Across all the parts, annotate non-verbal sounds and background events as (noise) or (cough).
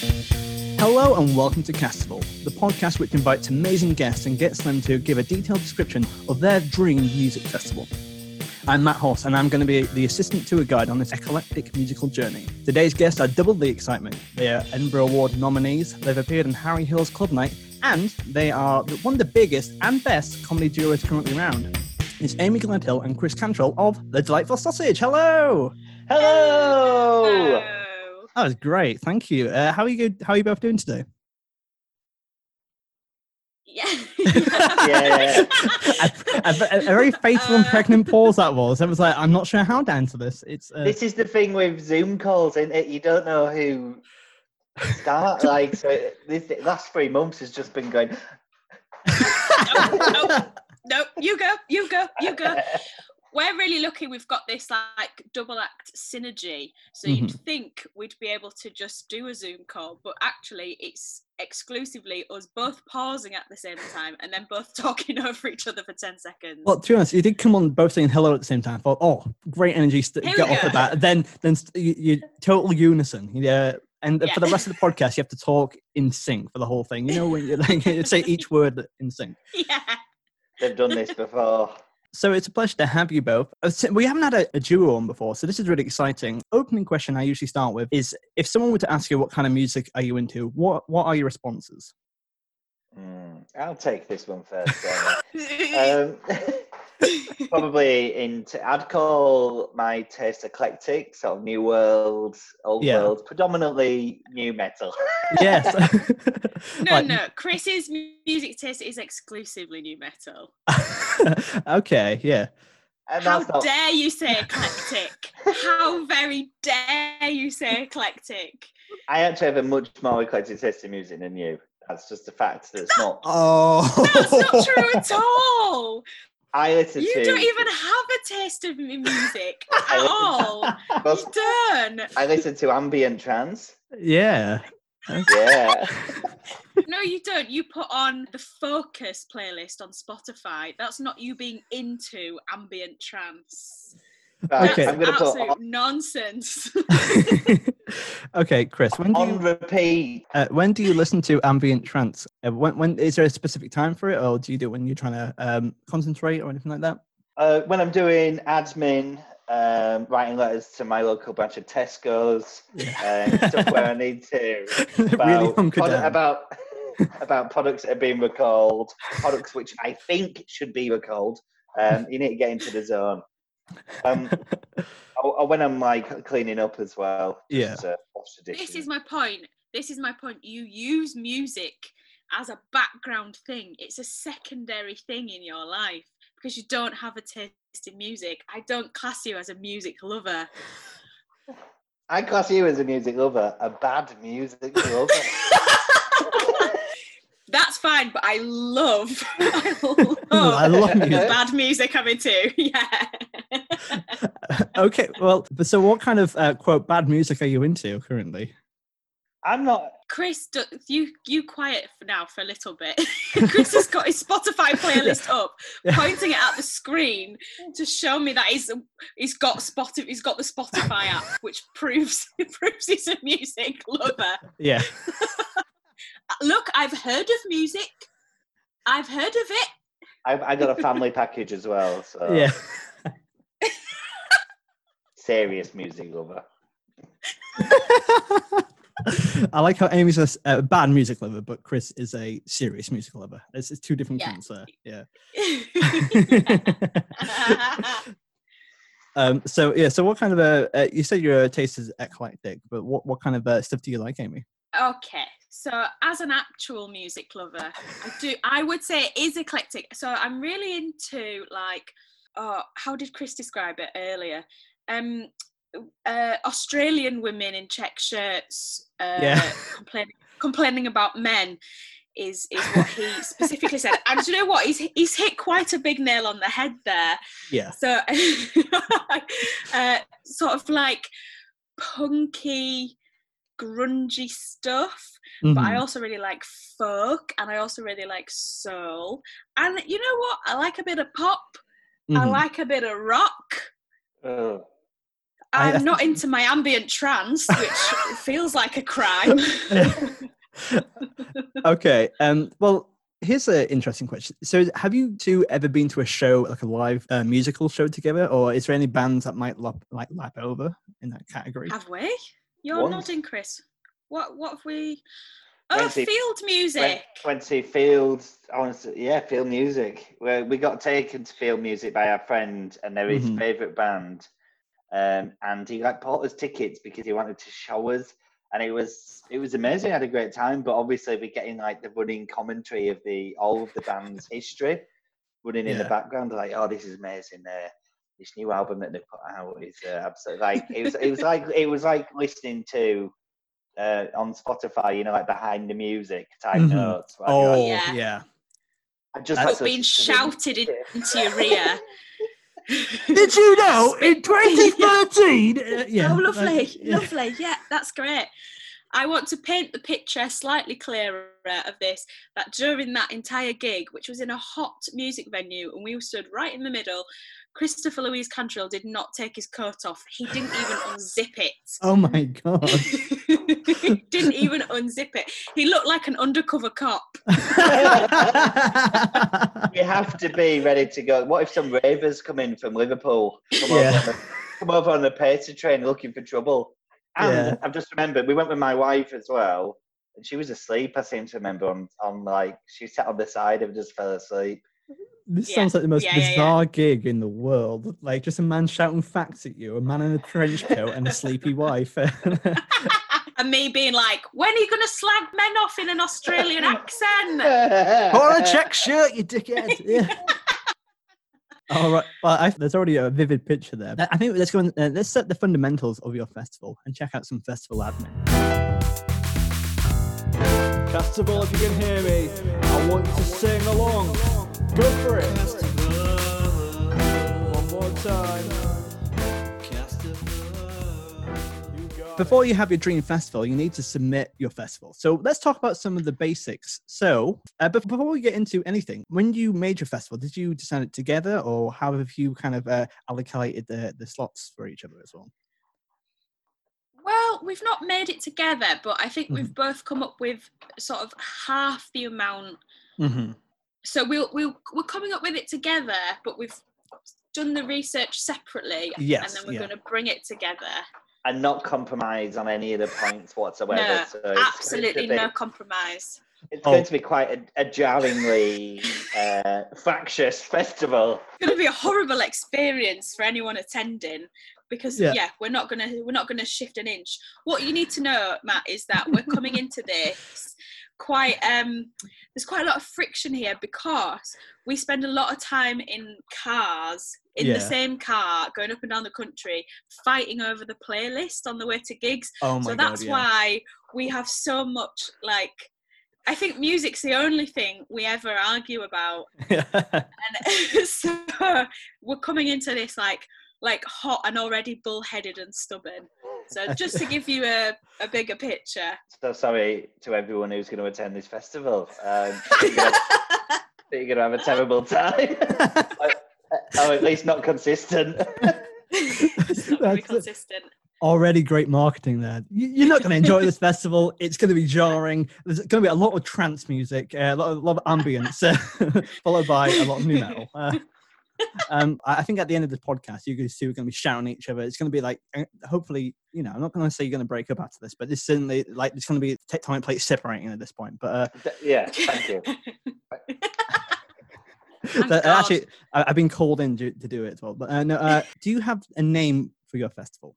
Hello and welcome to Castable, the podcast which invites amazing guests and gets them to give a detailed description of their dream music festival. I'm Matt Hoss and I'm going to be the assistant tour guide on this eclectic musical journey. Today's guests are double the excitement. They are Edinburgh Award nominees, they've appeared in Harry Hill's Clubnite, and they are one of the biggest and best comedy duos currently around. It's Amy Gledhill and Chris Cantwell of The Delightful Sausage. Hello! Hello. Hello. That was great. Thank you. Uh, how are you? How are you both doing today? Yeah. Yeah. (laughs) a, a- a very faithful and Uh. pregnant pause that was. I was like, I'm not sure how to answer this. It's uh, This is the thing with Zoom calls, isn't it? You don't know who start. (laughs) like, so this last three months has just been going. no, no, you go, you go, you go. We're really lucky we've got this like double act synergy. So you'd Mhm. think we'd be able to just do a Zoom call, but actually it's exclusively us both pausing at the same time and then both (laughs) talking over each other for 10 seconds. well, to be honest, you did come on both saying hello at the same time. I thought, oh, great energy. St- get off go. the bat. Then, then st- you, you total unison. Yeah. And Yeah. for the rest of the podcast, you have to talk in sync for the whole thing. You know, when you like (laughs) say each word in sync. (laughs) yeah. They've done this before. So it's a pleasure to have you both. Uh, We haven't had a, a duo on before, so this is really exciting. Opening question I usually start with is: if someone were to ask you what kind of music are you into, what what are your responses? Mm, I'll take this one first. (laughs) um, (laughs) probably into. I'd call my taste eclectic, sort of new world, old Yeah. world, predominantly nu metal. Yes. (laughs) no, Like- no. Chris's music taste is exclusively nu metal. (laughs) okay, yeah. And How not- dare you say eclectic? How very dare you say eclectic? I actually have a much more eclectic taste in music than you. That's just a fact. That's not. Oh, That's not true at (laughs) all. I listen You to. You don't even have a taste of mu- music (laughs) I at listen- all. Well, You don't. I listen to ambient trance. yeah. Yeah. (laughs) No, you don't. You put on the Focus playlist on Spotify. That's not you being into ambient trance. Right, Okay. That's I'm going to put on, nonsense. (laughs) okay, Chris. When do on you repeat. uh, when do you listen to ambient trance? Uh, when when is there a specific time for it, or do you do it when you're trying to um, concentrate or anything like that? Uh, when I'm doing admin, um, writing letters to my local branch of Tesco's, uh, stuff where I need to (laughs) really about, hunker produ- down. about (laughs) about products that are being recalled, products which I think should be recalled. Um, you need to get into the zone. Um, or, or when I'm like cleaning up as well. Yeah. just to wash the this is my point. This is my point. You use music as a background thing. It's a secondary thing in your life because you don't have a taste in music. I don't class you as a music lover. (laughs) I class you as a music lover, a bad music lover. (laughs) (laughs) That's fine, but I love, I love, I love the music. bad music I'm into. Yeah. okay, well, so what kind of uh, quote bad music are you into currently? I'm not. Chris, do, you you quiet for now for a little bit. (laughs) Chris has got his Spotify playlist (laughs) up, (laughs) Yeah. pointing it at the screen to show me that he's he's got Spotify he's got the Spotify app, which proves proves he's a music lover. Yeah. Look, I've heard of music. I've heard of it. I, I got a family package as well, so Yeah. serious music lover. (laughs) I like how Amy's a, bad music lover, but Chris is a serious music lover. It's, it's two different Yeah. things there. Yeah. (laughs) um. So yeah. So what kind of a? Uh, you said your taste is eclectic, but what what kind of uh, stuff do you like, Amy? Okay, so as an actual music lover, I do I would say it is eclectic. So I'm really into like oh, how did Chris describe it earlier? Um uh, Australian women in check shirts uh, Yeah. complaining complaining about men is is what he (laughs) specifically said. And do you know what? He's he's hit quite a big nail on the head there. Yeah. So, (laughs) uh, sort of like punky, grungy stuff. But I Mhm. also really like folk and I also really like soul. And you know what? I like a bit of pop. I Mhm. like a bit of rock. Oh, I- I'm not into my ambient trance, which (laughs) feels like a crime. (laughs) okay. Um. Well, here's an interesting question. So, have you two ever been to a show, like a live uh, musical show together, or is there any bands that might lap, like lap over in that category? have we? You're Once. nodding, Chris. What what have we? Oh, Wednesday- field music. Twenty field, honestly, yeah, field music. We we got taken to field music by our friend, and they're his Mhm. favourite band. Um, and he like bought us tickets because he wanted to show us, and it was it was amazing. I had a great time, but obviously we're getting like the running commentary of the all of the band's (laughs) history running in the background. Like, oh, this is amazing. Uh, this new album that they put out is uh, absolutely like it was. It was like it was like listening to uh, on Spotify, you know, like behind the music type Mhm. notes. where you're like, Oh, Yeah. yeah. I just That's- But being shouted into your ear. (laughs) Did you (laughs) know in Spit- (laughs) 2013? Uh, yeah. oh, lovely, like, yeah. lovely. Yeah, that's great. I want to paint the picture slightly clearer of this that during that entire gig, which was in a hot music venue, and we stood right in the middle, Christopher Louise Cantwell did not take his coat off. He didn't even (laughs) unzip it. Oh my god. (laughs) didn't even unzip it. He looked like an undercover cop. (laughs) You have to be ready to go. What if some ravers come in from Liverpool? Come, Yeah. over, on the, come over on the pacer train looking for trouble. And Yeah. I've just remembered we went with my wife as well, and she was asleep. I seem to remember on, on like she sat on the side and just fell asleep. This Yeah, sounds like the most yeah, yeah, yeah. bizarre gig in the world. Like just a man shouting facts at you, a man in a trench coat, and a sleepy (laughs) wife. (laughs) and me being like, when are you going to slag men off in an Australian accent? (laughs) Or a check shirt, you dickhead. Yeah. All right. Well, I, there's already a vivid picture there. I think let's go. And, uh, let's set the fundamentals of your festival and check out some festival admin. Festival, if you can hear me, I want you to sing along. Go for it. One more time. Before you have your dream festival, you need to submit your festival. So let's talk about some of the basics. So, uh, but before we get into anything, when you made your festival, did you design it together, or how have you kind of uh, allocated the the slots for each other as well? Well, we've not made it together, but I think Mm-hmm. we've both come up with sort of half the amount. Mm-hmm. So we'll, we'll, we're coming up with it together, but we've done the research separately. Yes, And then we're yeah. going to bring it together. and not compromise on any of the points whatsoever. No, so it's going absolutely be- no compromise. It's Oh. going to be quite a, a jarringly uh, fractious festival. It's going to be a horrible experience for anyone attending because Yeah. yeah. we're not going to we're not going to shift an inch. What you need to know, Matt, is that we're coming into this quite um there's quite a lot of friction here because we spend a lot of time in cars in Yeah. the same car going up and down the country fighting over the playlist on the way to gigs Oh my so god! that's yeah. why we have so much like i think music's the only thing we ever argue about (laughs) and (laughs) so we're coming into this like like hot and already bullheaded and stubborn so (laughs) just to give you a, a bigger picture So sorry to everyone who's going to attend this festival. Um, (laughs) you're going to have a terrible time, (laughs) or at least not consistent. not very That's consistent Already great marketing there. You- You're not going to enjoy this festival. It's going to be jarring. There's going to be a lot of trance music, uh, a lot of, lot of ambience, uh, followed by a lot of nu metal. Uh, um, I I think at the end of this podcast, you guys two are going to be shouting at each other. It's going to be like, uh, hopefully, you know, I'm not going to say you're going to break up after this, but it's certainly like it's going to be tectonic plates separating at this point. But uh, Th- yeah, thank you. (laughs) But, uh, actually, I, I've been called in to, to do it as well. But uh, no, uh, do you have a name for your festival?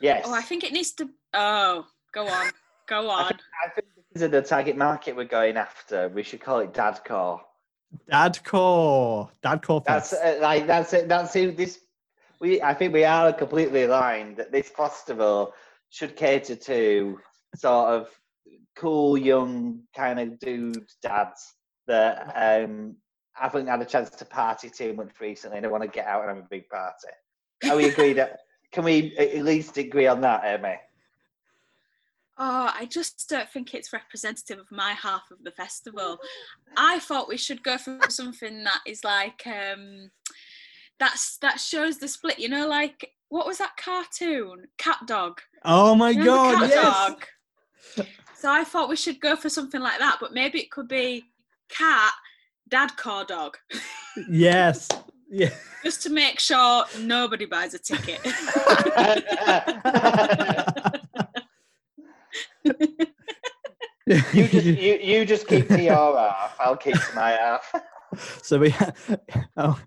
Yes. oh i think it needs to oh go on go (laughs) I on think, I think because of the target market we're going after, we should call it Dadcore. Dadcore. Dadcore That's Fest. uh, like that's it. That's who this. We I think we are completely aligned that this festival should cater to sort of cool young kind of dude dads that um haven't had a chance to party too much recently. And they want to get out and have a big party. Are we agreed? that, can we at least agree on that, Emmy? Oh, I just don't think it's representative of my half of the festival. I thought we should go for something that is like um that's that shows the split, you know, like what was that cartoon? Cat Dog. Oh my Remember god, Cat yes. Dog? So I thought we should go for something like that, but maybe it could be cat, dad car dog, Yes. Yeah. just to make sure nobody buys a ticket. (laughs) (laughs) (laughs) (laughs) you just you, you just keep to your half. I'll keep to my half. (laughs) (laughs) so we (laughs) oh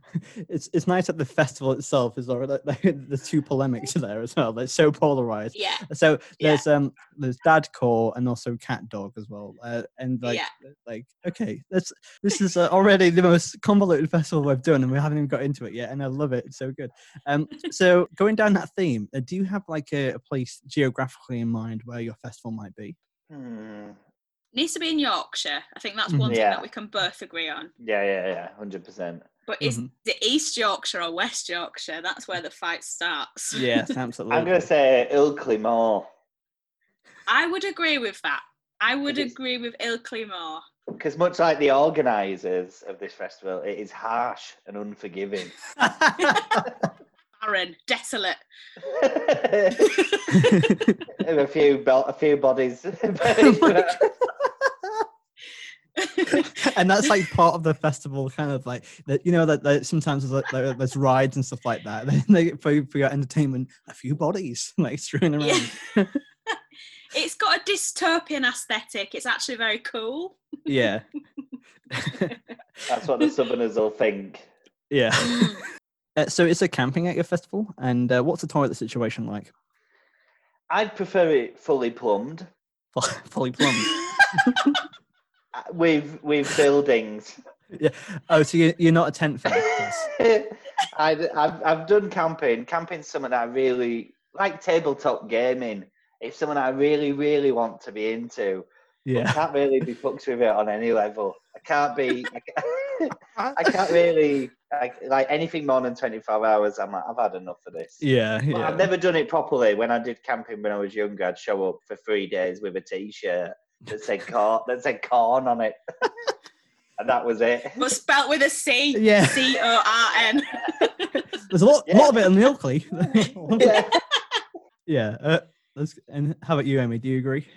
it's it's nice that the festival itself is already like, the two polemics there as well they're so polarized yeah, so Yeah. there's um there's dad core and also cat dog as well uh, and like Yeah. like okay that's this is uh, already the most convoluted festival we've done and we haven't even got into it yet and i love it it's so good um so going down that theme uh, do you have like a, a place geographically in mind where your festival might be Hmm. Needs to be in Yorkshire. I think that's Mhm. one thing that we can both agree on. Yeah, yeah, yeah, hundred percent. But is Mhm. the East Yorkshire or West Yorkshire? That's where the fight starts. (laughs) yes (laughs) absolutely I'm gonna say Ilkley Moor I would agree with that. I would agree with Ilkley Moor. because much like the organisers of this festival, it is harsh and unforgiving. (laughs) Barren, desolate. a few bo- a few bodies. Oh my (laughs) and that's like part of the festival, kind of like that. You know that, that sometimes there's, like, there's rides and stuff like that. (laughs) Then they for, for your entertainment, a few bodies (laughs) like strewn around. Yeah. it's got a dystopian aesthetic. It's actually very cool. Yeah, That's what the Southerners will think. yeah. Uh, so it's a camping at your festival, and uh, what's the toilet situation like? I'd prefer it fully plumbed Fully plumbed. Uh, with with buildings. Yeah. Oh, so you, you're not a tent fan? (laughs) I've I've done camping. Camping's something I really like. Tabletop gaming. It's something I really really want to be into. I Yeah. can't really be fucked with it on any level. I can't be. I can't, (laughs) I can't really I, like anything more than twenty five hours. I'm like, I've had enough of this. Yeah, yeah. I've never done it properly. When I did camping when I was younger, I'd show up for three days with a t-shirt that said corn, that said corn on it, (laughs) and that was it. but spelt with a C. Yeah. C O R N. (laughs) There's a lot, Yeah. lot of it in the Oakley. Yeah. (laughs) yeah. Uh, that's, and how about you, Amy? Do you agree?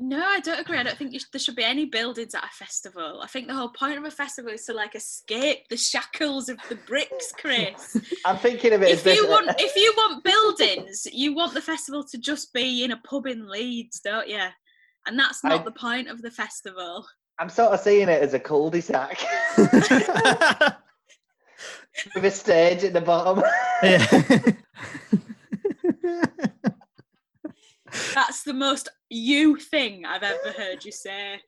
No, I don't agree. I don't think you sh- there should be any buildings at a festival. I think the whole point of a festival is to like escape the shackles of the bricks, Chris. I'm thinking of it as if this. you want, if you want buildings, you want the festival to just be in a pub in Leeds, don't you? And that's not I- the point of the festival. I'm sort of seeing it as a cul-de-sac (laughs) with a stage at the bottom. yeah. (laughs) That's the most you thing I've ever heard you say.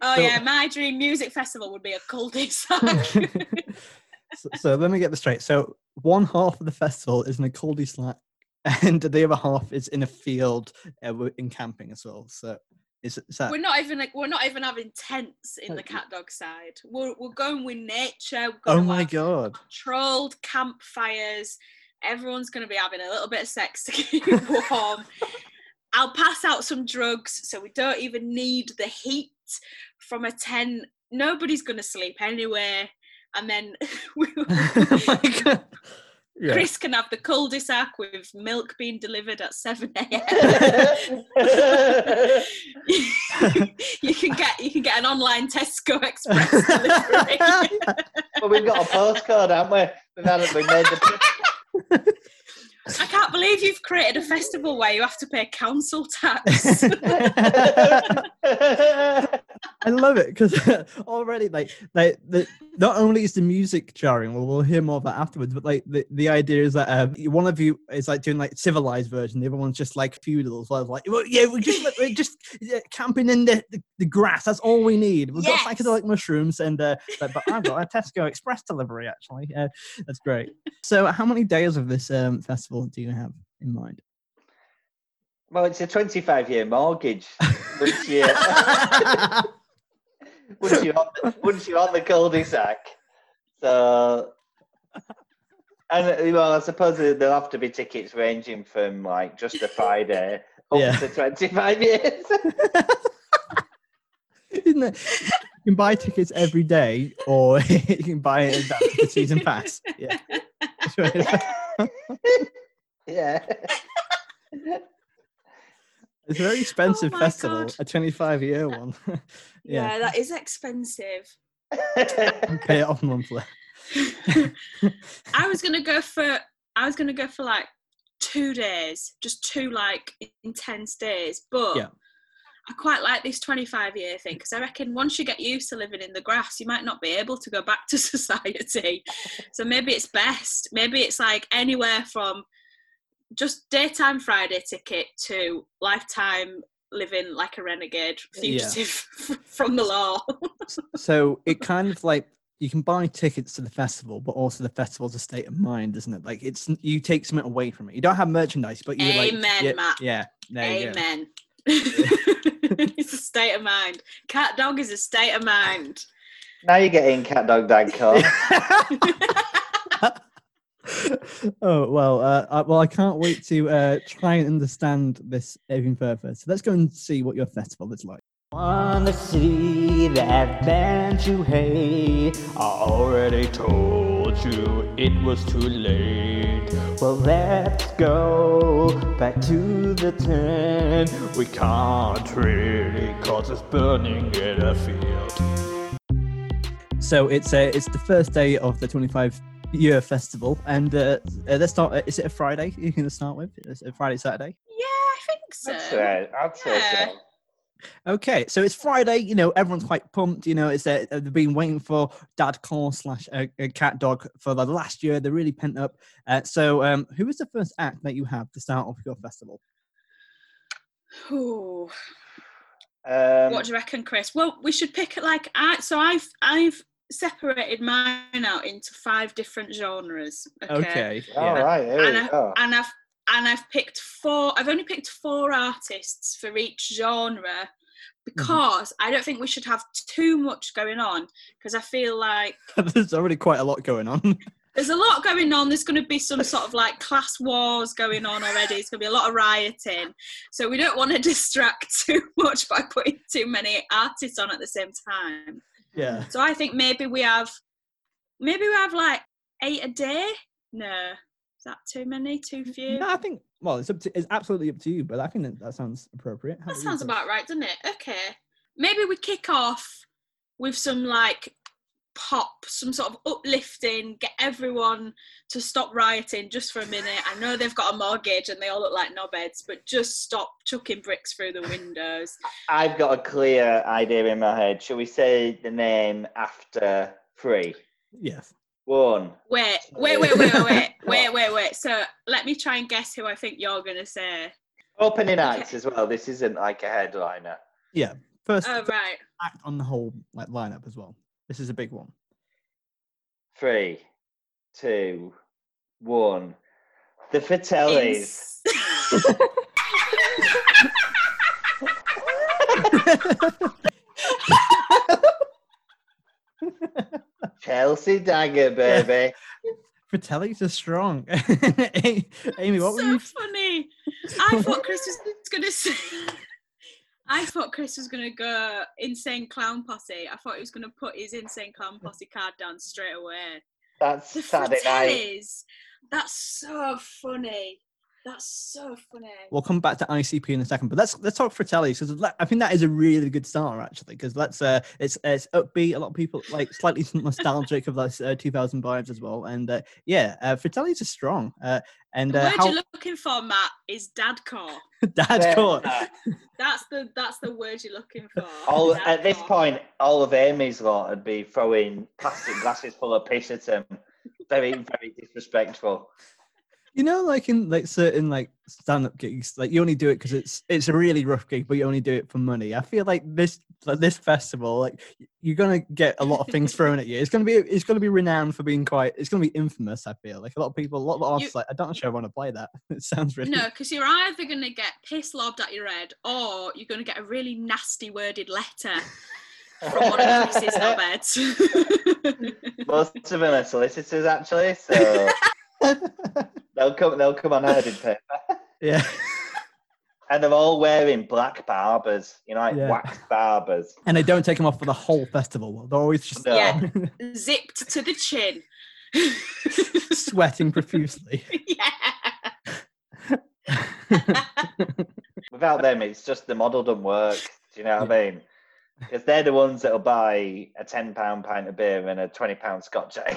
Oh So- yeah, my dream music festival would be a cul-de-sac. (laughs) so, so let me get this straight. So one half of the festival is in a cul-de-sac, (laughs) and the other half is in a field uh, in camping as well. So is, is that we're not even like we're not even having tents in the cat dog side. We're we're going with nature. Oh my god! Controlled campfires. Everyone's going to be having a little bit of sex to (laughs) keep warm. I'll pass out some drugs so we don't even need the heat from a tent. Nobody's going to sleep anywhere. And then (laughs) we- oh! Yeah. Chris can have the cul-de-sac with milk being delivered at 7 a.m. (laughs) you can get you can get an online Tesco Express delivery. (laughs) well, we've got a postcode, haven't we? We've had it. We made the. (laughs) I can't believe you've created a festival where you have to pay council tax. (laughs) I love it because (laughs) already, like, like the not only is the music jarring, well, we'll hear more of that afterwards, but like the, the idea is that um, one of you is like doing like civilized version, the other one's just like feudal. So I was like, well, yeah, we're just we're just yeah, camping in the, the, the grass. That's all we need. We've Yes. got psychedelic mushrooms, and uh, but, but I've got a Tesco Express delivery actually. Uh, that's great. So, how many days of this um, festival do you have in mind? well, it's a 25 year mortgage. Once (laughs) you, once you're on the, once you're on the cul-de-sac. So, and well, I suppose there- there'll have to be tickets ranging from like just a Friday up Yeah. to 25 years. (laughs) Isn't it? You can buy tickets every day, or (laughs) you can buy it as the season pass. Yeah. Yeah. (laughs) It's a very expensive oh my festival, God. a 25 year one. (laughs) yeah. yeah, that is expensive. (laughs) pay it off monthly. I was gonna go for I was gonna go for like two days, just two like intense days. But Yeah. I quite like this 25 year thing because I reckon once you get used to living in the grass, you might not be able to go back to society. so maybe it's best. Maybe it's like anywhere from just daytime Friday ticket to lifetime living like a renegade Yeah. fugitive (laughs) from the law. So it kind of like you can buy tickets to the festival, but also the festival's a state of mind, isn't it? Like it's you take something away from it. You don't have merchandise, but you like Amen, yeah, Matt. yeah, there you go. Amen. (laughs) (laughs) it's a state of mind. Cat dog is a state of mind. now you're getting cat dog dad car. Oh well, uh, I, well, I can't wait to uh, try and understand this even further. So let's go and see what your festival is like. Wanna see that band you hate? I already told you it was too late. Well, let's go back to the tent. We can't really cause it's burning in a field. So it's uh, it's the first day of the 25 year festival, and uh, uh, let's start. Uh, is it a Friday? You're going to start with? Is it Friday, Saturday? Yeah, I think so. That's right. I'd say Yeah. so. Okay, so it's Friday. You know, everyone's quite pumped. You know, it's uh, they've been waiting for Dadcore slash uh, Cat Dog for the last year. They're really pent up. Uh, so, um, who is the first act that you have to start off your festival? Ooh. Um, what do you reckon, Chris? Well, we should pick it like I. So I've I've separated mine out into five different genres. Okay. Okay, all yeah. right, here And I, go. and I've and I've picked four. I've only picked four artists for each genre because I don't think we should have too much going on because I feel like (laughs) There's already quite a lot going on. (laughs) there's a lot going on. There's going to be some sort of like class wars going on already. It's going to be a lot of rioting. So we don't want to (laughs) distract too much by putting too many artists on at the same time. Yeah. So I think maybe we have, maybe we have like eight a day. No, is that too many? Too few? No, I think. Well, it's up to. It's absolutely up to you, but I think that, that sounds appropriate. How That sounds about right, doesn't it? Okay. Maybe we kick off with some like pop, some sort of uplifting, get everyone to stop rioting just for a minute. I know they've got a mortgage and they all look like knobheads, but just stop chucking bricks through the windows. I've got a clear idea in my head. Shall we say the name after three? Yes. One. Wait, wait, wait, wait, wait, wait, wait, wait, wait. So let me try and guess who I think you're gonna say. Opening acts Okay. as well. This isn't like a headliner. Yeah. First, Oh first right. act on the whole like lineup as well. This is a big one. Three, two, one. The Fratellis. (laughs) Chelsea Dagger, baby. (laughs) Fratellis are strong. (laughs) Amy, what were you? so funny. I thought Chris was gonna say. I thought Chris was gonna go insane clown posse. I thought he was gonna put his insane clown posse card down straight away. That's The Saturday night. Fratellis. That's so funny. That's so funny. We'll come back to ICP in a second, but let's let's talk Fratelli because I think that is a really good starter actually. Because let's uh, it's it's upbeat. A lot of people like slightly (laughs) nostalgic of those uh, 2000 vibes as well. And uh, yeah, uh, Fratelli's are strong. Uh, and The uh, word how you're looking for, Matt, is dadcore. (laughs) Dad Yeah. That's the that's the word you're looking for. All, at this point, all of Amy's lot would be throwing plastic glasses full of piss at him. Very, very disrespectful. You know, like in like certain like stand-up gigs, like you only do it because it's it's a really rough gig, but you only do it for money. I feel like this like this festival, like you're gonna get a lot of things (laughs) thrown at you. It's gonna be it's gonna be renowned for being quite. It's gonna be infamous. I feel like a lot of people, a lot of artists, like I don't actually want to play that. (laughs) It sounds really. No, because you're either going to get piss lobbed at your head or you're going to get a really nasty worded letter from one of Chris's (laughs) knobheads. Most of them are solicitors, actually, so they'll come. They'll come on herded paper, yeah. (laughs) and they're all wearing black Barbours. You know, like Yeah. wax Barbours. And they don't take them off for the whole festival. They're always just No. Yeah. (laughs) Zipped to the chin. (laughs) sweating profusely. yeah. Without them, it's just the model doesn't work. Do you know what I mean? Because they're the ones that'll buy a ten pound pint of beer and a twenty pound Scotch egg.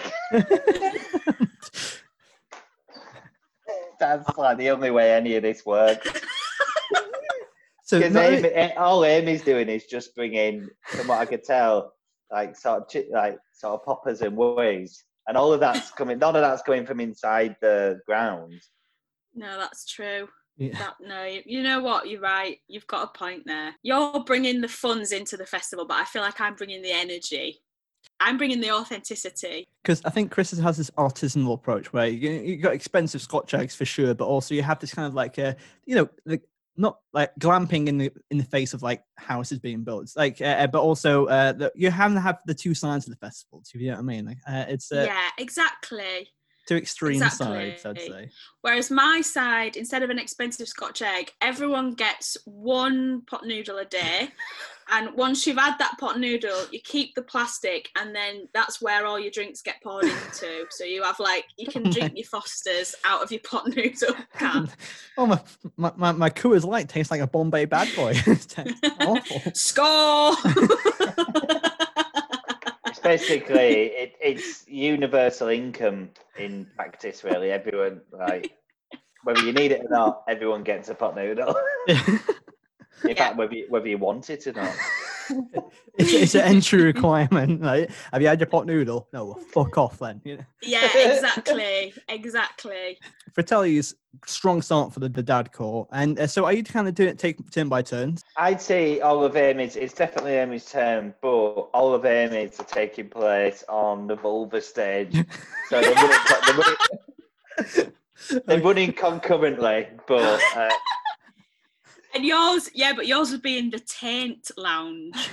That's like the only way any of this works. (laughs) so Because not Amy, eh, all Amy's doing is just bringing, from what I could tell, like sort of like sort of poppers and ways, and all of that's coming. None of that's coming from inside the ground. no, that's true. Yeah. That no, you, you know what? You're right. You've got a point there. You're bringing the funds into the festival, but I feel like I'm bringing the energy. I'm bringing the authenticity. because I think Chris has this artisanal approach where you you got expensive Scotch eggs for sure, but also you have this kind of like a, you know like not like glamping in the in the face of like houses being built. It's like uh, but also uh, the, you have to have the two sides of the festival. Do you know what I mean? Like uh, it's uh, yeah, exactly. two extreme exactly. sides, I'd say. Whereas my side, instead of an expensive Scotch egg, everyone gets one pot noodle a day. And once you've had that pot noodle, you keep the plastic, and then that's where all your drinks get poured into. So you have like you can drink your Fosters out of your pot noodle (laughs) can. oh my, my my my Coors Light tastes like a Bombay bad boy. (laughs) it's awful. (laughs) Score! It's basically it, it's universal income in practice. Really, everyone like whether you need it or not, everyone gets a pot noodle. In Yeah. fact, whether you, whether you want it or not. (laughs) it's, it's an entry requirement. Like, have you had your pot noodle? No, well, fuck off then. You know? yeah, exactly, exactly. Fratelli's strong start for the, the dad core. And uh, so are you kind of doing it take turn by turns? I'd say all of Amy's, it's definitely Amy's turn, but all of Amy's are taking place on the vulva stage. So they're running, they're running, (laughs) they're running concurrently, but uh, And yours, yeah, but yours would be in the tent lounge. (laughs)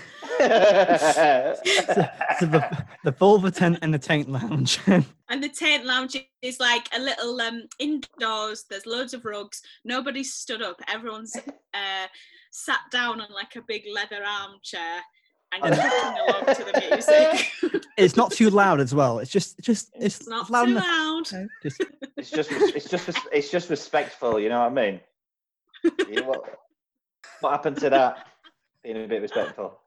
So the, the vulva tent and the tent lounge. (laughs) And the tent lounge is like a little um indoors. There's loads of rugs. Nobody's stood up. Everyone's (laughs) uh, sat down on like a big leather armchair and And- along to the music. it's not too loud as well. It's just just it's, it's not loud too enough. loud. No, Just it's just it's just it's just respectful, you know what I mean? You know what, what happened to that? (laughs) Being a bit respectful.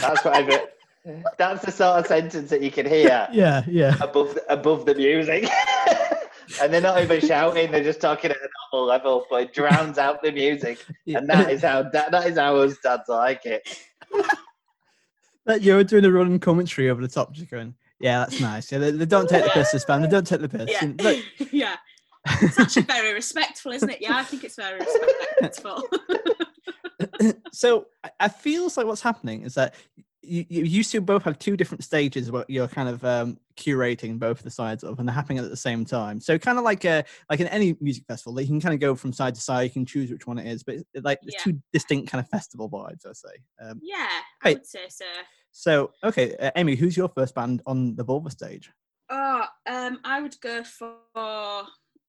That's what I That's the sort of sentence that you can hear yeah, yeah. above the, above the music. (laughs) and they're not even shouting, they're just talking at a normal level, but it drowns out the music. And that is how that, that is how us dads like it. (laughs) that you're doing a running commentary over the top, just going, yeah, that's nice. Yeah, they, they don't take the piss, this band. They don't take the piss. Yeah, And look, yeah. It's actually very respectful, isn't it? Yeah, I think it's very respectful. (laughs) so I- I feels like what's happening is that you, you used to both have two different stages where you're kind of um, curating both the sides of and they're happening at the same time. So kind of like a like in any music festival, you can kind of go from side to side. You can choose which one it is, but it's like it's Yeah. two distinct kind of festival vibes. I say. Um, yeah, I Hey. would say so. so okay, uh, Amy, who's your first band on the Vulva stage? Oh, um, I would go for.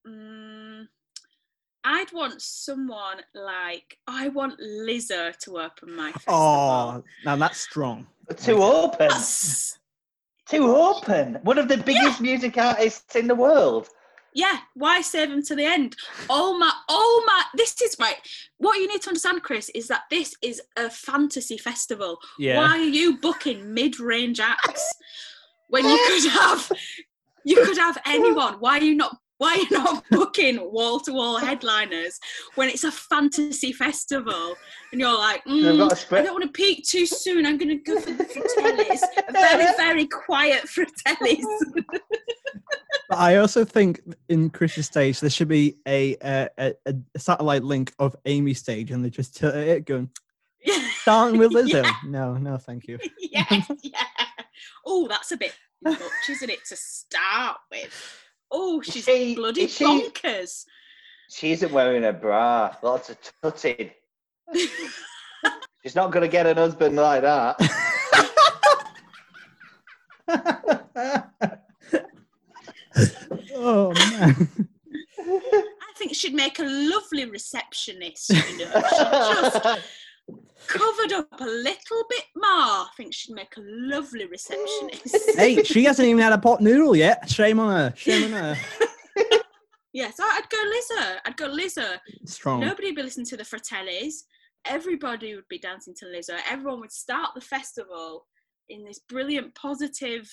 Um, I'd want someone like I want Lizzo to open my festival. Oh, now that's strong. Too open. That's- Too open. One of the biggest music artists in the world. yeah, why save them to the end? Oh my, oh my! This is right. What you need to understand, Chris, is that this is a fantasy festival. Yeah. Why are you booking mid-range acts when you could have you could have anyone? Why are you not why are you not (laughs) booking wall-to-wall headliners when it's a fantasy festival? And you're like, "Mm, I don't want to peak too soon. I'm going to go for the fratellis, (laughs) a very very quiet fratellis. (laughs) But I also think in Chris's stage there should be a a, a, a satellite link of Amy's stage, and they just tilt it going starting with Lizzo. Yeah. No, no, thank you. yeah, yeah. Oh, that's a bit much, isn't it, to start with? Oh, she's she- bloody is she- bonkers. She isn't wearing a bra. Lots of tutting. (laughs) She's not going to get an husband like that. (laughs) oh man. I think she'd make a lovely receptionist. You know, just (laughs) covered up a little bit more. I think she'd make a lovely receptionist. (laughs) hey, she hasn't even had a pot noodle yet. Shame on her. Shame on her. (laughs) Yeah, so I'd go Lizzo. I'd go Lizzo. Strong. Nobody would be listening to the Fratellis. Everybody would be dancing to Lizzo. Everyone would start the festival in this brilliant, positive,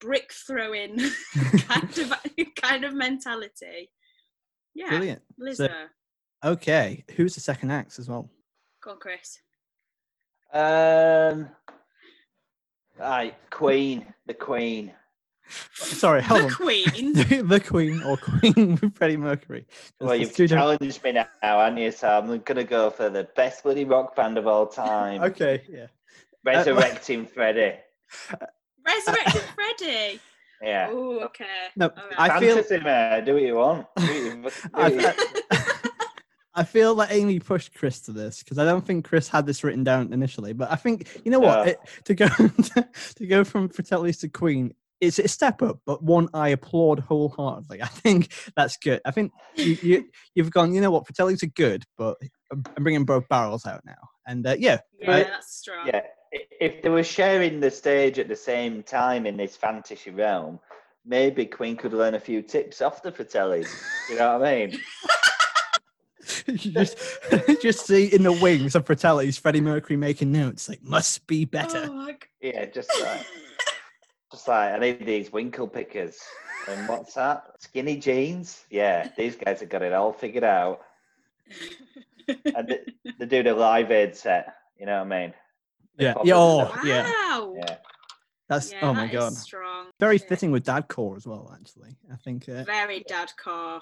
brick throwing (laughs) kind of kind of mentality. Yeah, Brilliant. Lizzo. Okay, who's the second act as well? Go on, Chris. Um, right, Queen, the Queen. Sorry, hold The on. Queen. The, (laughs) the Queen or Queen (laughs) with Freddie Mercury. 'Cause Well, there's you've two different- challenged me now, haven't you? So I'm gonna go for the best bloody rock band of all time, Okay, yeah. Resurrecting Freddie. Resurrecting (laughs) Freddy. Yeah. Oh, okay. No, All right. I feel Fantasy, man. Do what you want. Do what you, do I- what you- I- I feel that Amy pushed Chris to this because I don't think Chris had this written down initially. But I think you know what Yeah. it, to go (laughs) to go from Fratellis to Queen. It's a step up, but one I applaud wholeheartedly. I think that's good. I think (laughs) you, you you've gone. You know what? Fratellis are good, but I'm bringing both barrels out now. And uh, yeah, yeah, Right. that's strong. yeah. If they were sharing the stage at the same time in this fantasy realm, maybe Queen could learn a few tips off the Fratellis. You know what I mean? (laughs) you (laughs) just (laughs) just see in the wings of Fratellis, Freddie Mercury making notes like must be better. Oh, my Yeah, just like, (laughs) just like I need these winkle pickers. And what's that? Skinny jeans? Yeah, these guys have got it all figured out. And they, they do the live aid set. You know what I mean? They Yeah, pop yeah, oh, wow. yeah. Yeah. That's Yeah, oh my that is god, strong. very Shit. fitting with Dadcore as well. Actually, I think. Uh, Very dad car.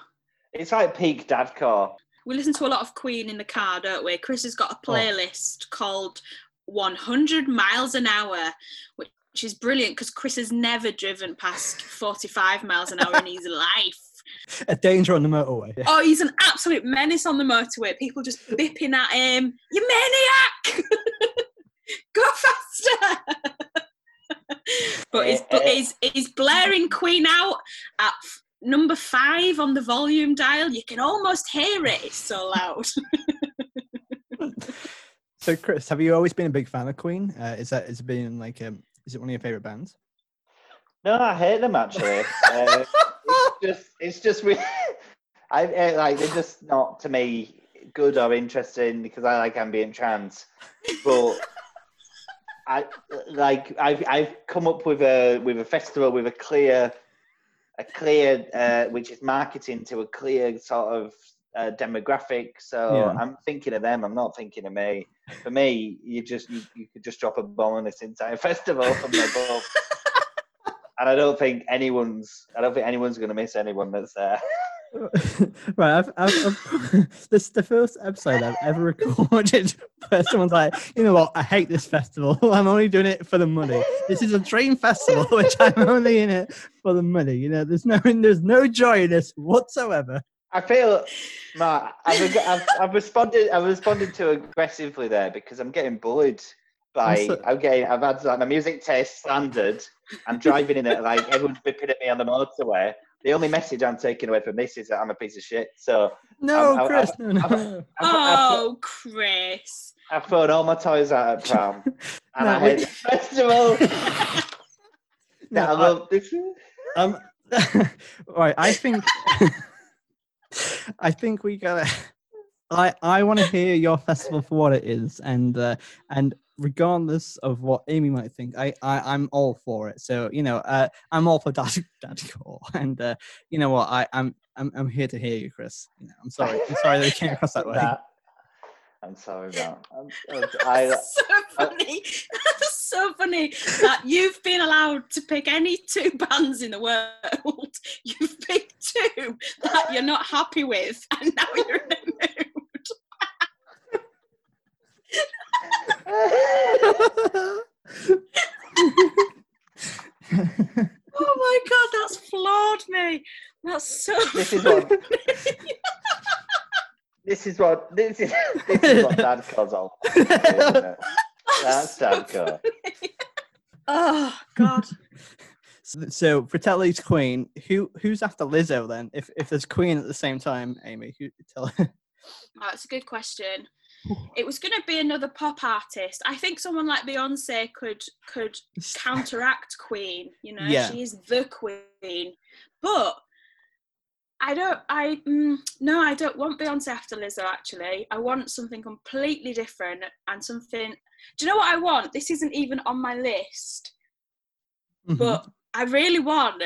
It's like peak dadcore. We listen to a lot of Queen in the car, don't we? Chris has got a Oh. playlist called 100 Miles an Hour, which is brilliant because Chris has never driven past 45 miles an hour in his (laughs) life. a danger on the motorway. Oh, he's an absolute menace on the motorway. People just bipping at him. You maniac! (laughs) Go faster! (laughs) but he's, but eh, eh. he's, he's blaring Queen out at number five on the volume dial. You can almost hear it. It's so loud. (laughs) So, Chris, have you always been a big fan of Queen? Uh, is that is it been like um, is it one of your favorite bands? No, I hate them actually. (laughs) uh, it's just, it's just really, (laughs) I uh, like they're just not to me good or interesting because I like ambient trance. But I like I've I've come up with a with a festival with a clear, a clear uh, which is marketing to a clear sort of uh, demographic. So Yeah. I'm thinking of them. I'm not thinking of me. For me, you just you, you could just drop a bomb on this entire (laughs) festival from above. (laughs) and I don't think anyone's I don't think anyone's going to miss anyone that's there. Right, I've, I've, I've (laughs) this is the first episode I've ever (laughs) recorded where someone's like, you know what, I hate this festival. (laughs) I'm only doing it for the money. This is a dream festival, which I'm only in it for the money. You know, there's no there's no joy in this whatsoever. I feel, Matt, I've, I've, I've responded. I've responded to aggressively there because I'm getting bullied by. I'm getting. I've had like my music taste slandered. I'm driving in it like everyone's bipping at me on the motorway. The only message I'm taking away from this is that I'm a piece of shit. So No, I've- I've- Chris, no, no. I've- no. I've, I've, Oh, Chris. I've thrown all my toys out at prom, (laughs) and No, I hate the festival. (laughs) No, I I- love this. Um, (laughs) right. I think, I think we gotta. I I want to hear your festival for what it is, and uh, and regardless of what Amy might think, I, I I'm all for it. So you know, uh, I'm all for (laughs) Dad Dadcore, and uh, you know what, I I'm I'm I'm here to hear you, Chris. You know, I'm sorry, I'm sorry that it came across that (laughs) way. That- I'm sorry, about. (laughs) I, That's so funny. That's so funny that you've been allowed to pick any two bands in the world. You've picked two that you're not happy with, and now you're in a mood. (laughs) Oh my god, that's floored me. That's so. This is what- (laughs) this is what this is. This is what Dad calls all. (laughs) That's Dadco. Oh god. So, so Fratelli's Queen. Who who's after Lizzo then? If if there's Queen at the same time, Amy, who tell Oh, that's a good question. It was going to be another pop artist. I think someone like Beyonce could could counteract Queen. You know, Yeah. she is the Queen. But I don't. I mm, no, I don't want Beyonce after Lizzo. Actually, I want something completely different and something. Do you know what I want? This isn't even on my list, Mhm. but I really want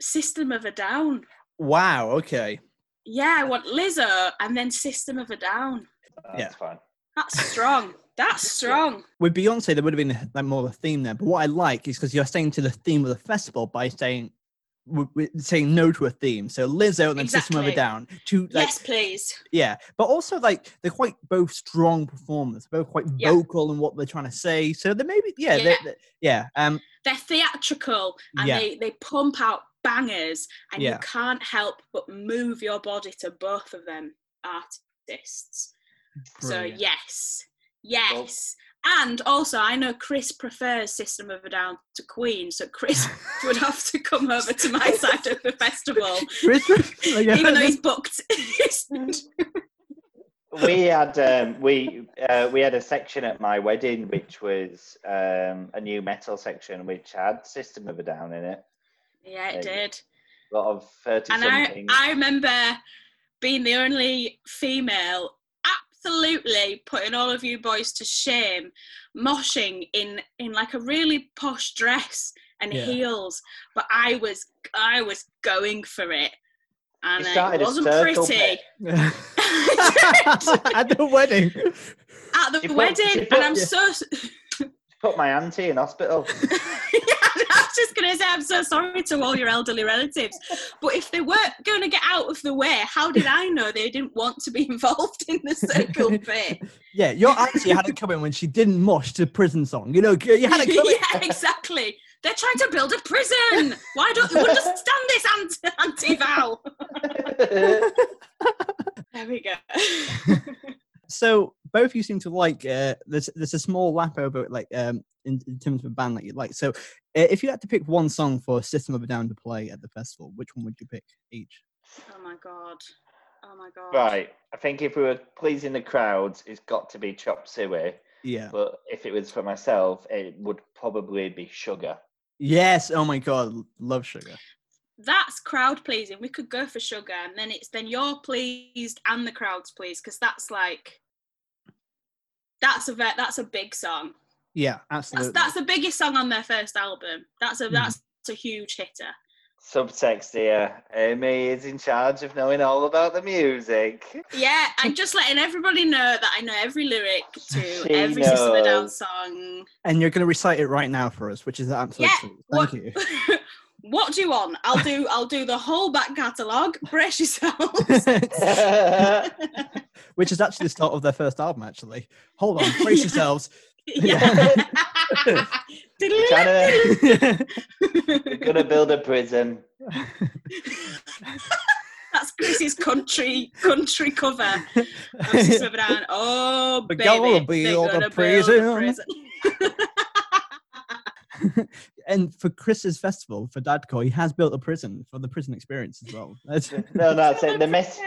System of a Down. wow, okay. Yeah, I want Lizzo and then System of a Down. That's Yeah. fine. That's strong. That's strong. With Beyonce, there would have been like more of a theme there. But what I like is because you're staying to the theme of the festival by saying w- w- saying no to a theme. So Lizzo and then System of a Down. To like yes, please. yeah, but also like they're quite both strong performers, both quite Yeah. vocal in what they're trying to say. So they maybe yeah, Yeah. they're- they're- yeah. Um, They're theatrical and Yeah. they they pump out bangers, and Yeah. you can't help but move your body to both of them artists. So brilliant. yes, yes. and also, I know Chris prefers System of a Down to Queen, so Chris (laughs) would have to come over to my side of the festival, Chris- even though he's booked. (laughs) we had um, we uh, we had a section at my wedding which was um, a nu metal section which had System of a Down in it. yeah, it There did. A lot of thirty And I. I remember being the only female, absolutely putting all of you boys to shame, moshing in in like a really posh dress and Yeah. heels, but I was I was going for it, and You uh, started it wasn't pretty (laughs) (laughs) at the wedding. at the You put- wedding, you and I'm yeah. so. (laughs) Put my auntie in hospital. yeah, I was just going to say, I'm so sorry to all your elderly relatives. But if they weren't going to get out of the way, how did I know they didn't want to be (laughs) involved in the circle (laughs) bit? Yeah, your auntie had it coming when she didn't mosh to prison song. You know, you had it (laughs) coming. yeah, exactly. They're trying to build a prison. Why don't you understand this, Aunt, Auntie Val? There we go. So both you seem to like. Uh, there's there's a small lap over like um in, in terms of a band that you like. So uh, if you had to pick one song for System of a Down to play at the festival, which one would you pick each? oh my god. Oh my god. right. I think if we were pleasing the crowds, it's got to be Chop Suey. Yeah. But if it was for myself, it would probably be Sugar. Yes. Oh my god, love sugar. That's crowd pleasing. We could go for sugar, and then it's then you're pleased and the crowd's pleased because that's like that's a ve- that's a big song. Yeah, That's absolutely. that's the biggest song on their first album. That's a Mhm. that's a huge hitter. Subtext here. Amy is in charge of knowing all about the music. Yeah, I'm just letting everybody know that I know every lyric (laughs) to She every System of a Down knows. song. and you're going to recite it right now for us, which is absolutely Yeah, Thank what, you. (laughs) what do you want? I'll do I'll do the whole back catalogue. Brace yourselves. (laughs) (laughs) which is actually the start of their first album. Actually, hold on, brace (laughs) Yeah. yourselves. yeah. Trying We're gonna build a prison. That's Chris's country country cover. of System of a Down. Oh, We're baby, gonna they're build a gonna prison. Prison. and for Chris's festival for Dadcore, he has built a prison for the prison experience as well. That's- No, that's it. The mess.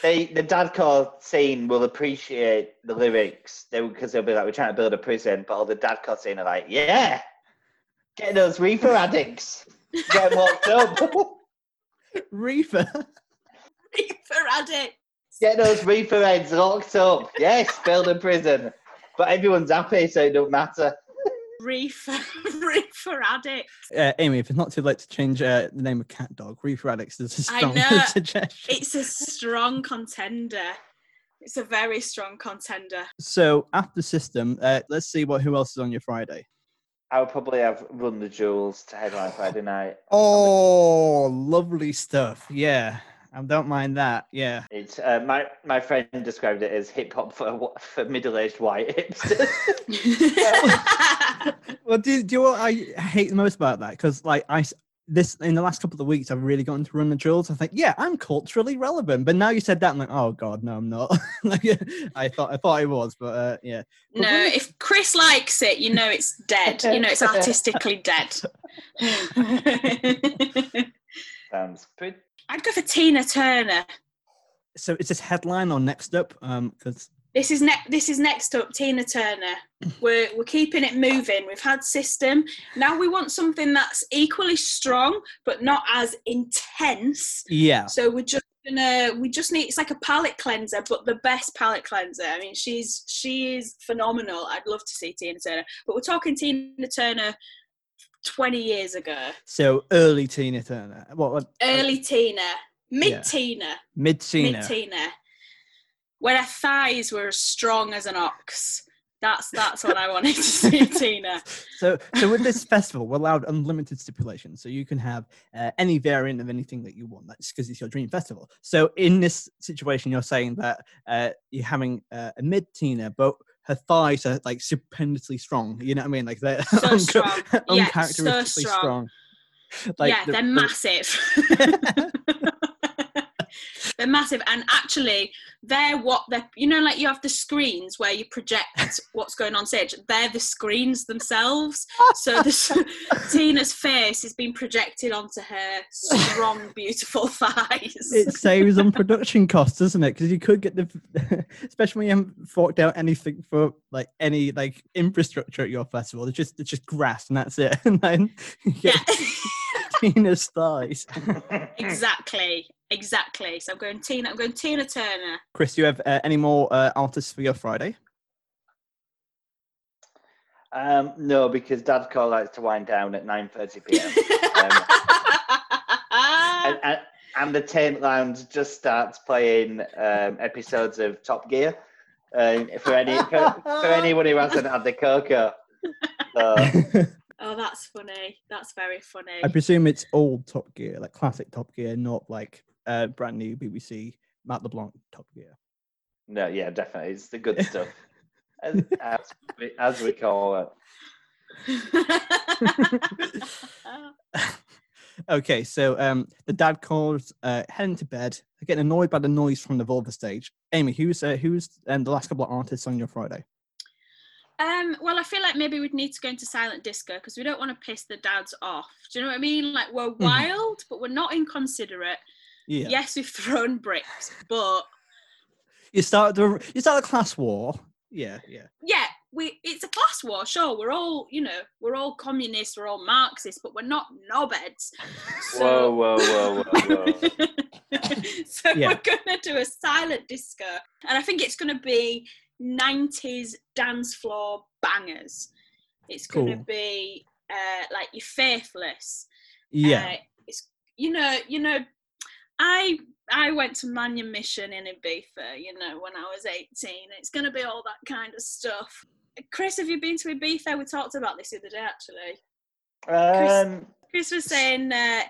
They, the dadcore scene will appreciate the lyrics because they'll be like, "We're trying to build a prison," but all the dadcore scene are like, "Yeah, get those reefer addicts, get 'em locked up, (laughs) Reefer. For addict. get those reefer heads locked up. Yes, build a prison." But everyone's happy, so it don't matter. Reefer, (laughs) reefer addict. Uh, Amy, if it's not too late to change uh, the name of Cat Dog, Reefer Addicts is a I strong know. (laughs) suggestion. It's a strong contender. It's a very strong contender. So after System, uh, let's see what who else is on your Friday. I would probably have Run the Jewels to headline Friday night. Oh, lovely stuff. Yeah, I don't mind that. Yeah. It's uh, my my friend described it as hip hop for for middle aged white hipsters. (laughs) (laughs) Well, do, do you know what I hate the most about that? Because like I s- this in the last couple of weeks, I've really gotten to run the jewels. I think, yeah, I'm culturally relevant. But now you said that, I'm like, oh god, no, I'm not. (laughs) like, I thought I thought I was, but uh, yeah. But no, when- if Chris likes it, you know it's dead. You know it's artistically dead. Sounds pretty. I'd go for Tina Turner. So is this headline or next up? Um, because This is next. This is next up. Tina Turner. (clears throat) We're we're keeping it moving. We've had system. Now we want something that's equally strong but not as intense. yeah, So we're just gonna we just need it's like a palette cleanser but the best palette cleanser i mean she's she is phenomenal i'd love to see tina turner but we're talking tina turner 20 years ago So early Tina Turner. What? what early tina mid tina mid Tina. mid tina where her thighs were as strong as an ox that's that's what i wanted to see tina (laughs) So, so with this festival, we're allowed unlimited stipulations. So you can have uh, any variant of anything that you want. That's because it's your dream festival. So in this situation, you're saying that uh, you're having uh, a mid Tina, but her thighs are like stupendously strong. You know what I mean? Like they're So unca- strong. (laughs) Yeah, so strong. strong. Like yeah the- they're the- massive (laughs) (laughs) they're massive and actually they're what they're you know like you have the screens where you project (laughs) what's going on stage they're the screens themselves so this (laughs) tina's face is being projected onto her strong beautiful (laughs) thighs it saves on production costs, doesn't it? Because you could get the, especially when you haven't forked out anything for like any like infrastructure at your festival. It's just it's just grass and that's it. And then you yeah Tina's thighs. exactly exactly so i'm going tina i'm going tina turner Chris, do you have uh, any more uh, artists for your Friday? Um, no, because Dadcore likes to wind down at 9:30 p.m. Um, (laughs) and, and, and the Taint Lounge just starts playing um, episodes of Top Gear. Uh, for any for, for anyone who hasn't had the cocoa. So, (laughs) oh that's funny that's very funny I presume it's old Top Gear, like classic Top Gear, not like uh, brand new BBC Matt LeBlanc Top Gear. no, yeah, definitely, it's the good stuff, (laughs) as, as, we, as we call it. (laughs) okay, so um, the dad calls uh, heading to bed, getting annoyed by the noise from the Volva stage. Amy, who's uh, who's um, the last couple of artists on your Friday? Um, well, I feel like maybe we'd need to go into silent disco because we don't want to piss the dads off. Do you know what I mean? Like we're wild, but we're not inconsiderate. Yeah, Yes, we've thrown bricks, but you start the you start the class war. Yeah, yeah. yeah, we it's a class war. Sure, we're all you know we're all communists, we're all Marxists, but we're not knobheads. Whoa, whoa, whoa, whoa, whoa. (laughs) so Yeah. we're gonna do a silent disco, and I think it's gonna be '90s dance floor bangers. It's gonna Cool. be uh, like you're faithless. Yeah, Uh, it's you know you know I I went to Manumission in Ibiza, you know, when I was 18. It's going to be all that kind of stuff. Chris, have you been to Ibiza? We talked about this the other day, actually. Um, Chris was saying uh,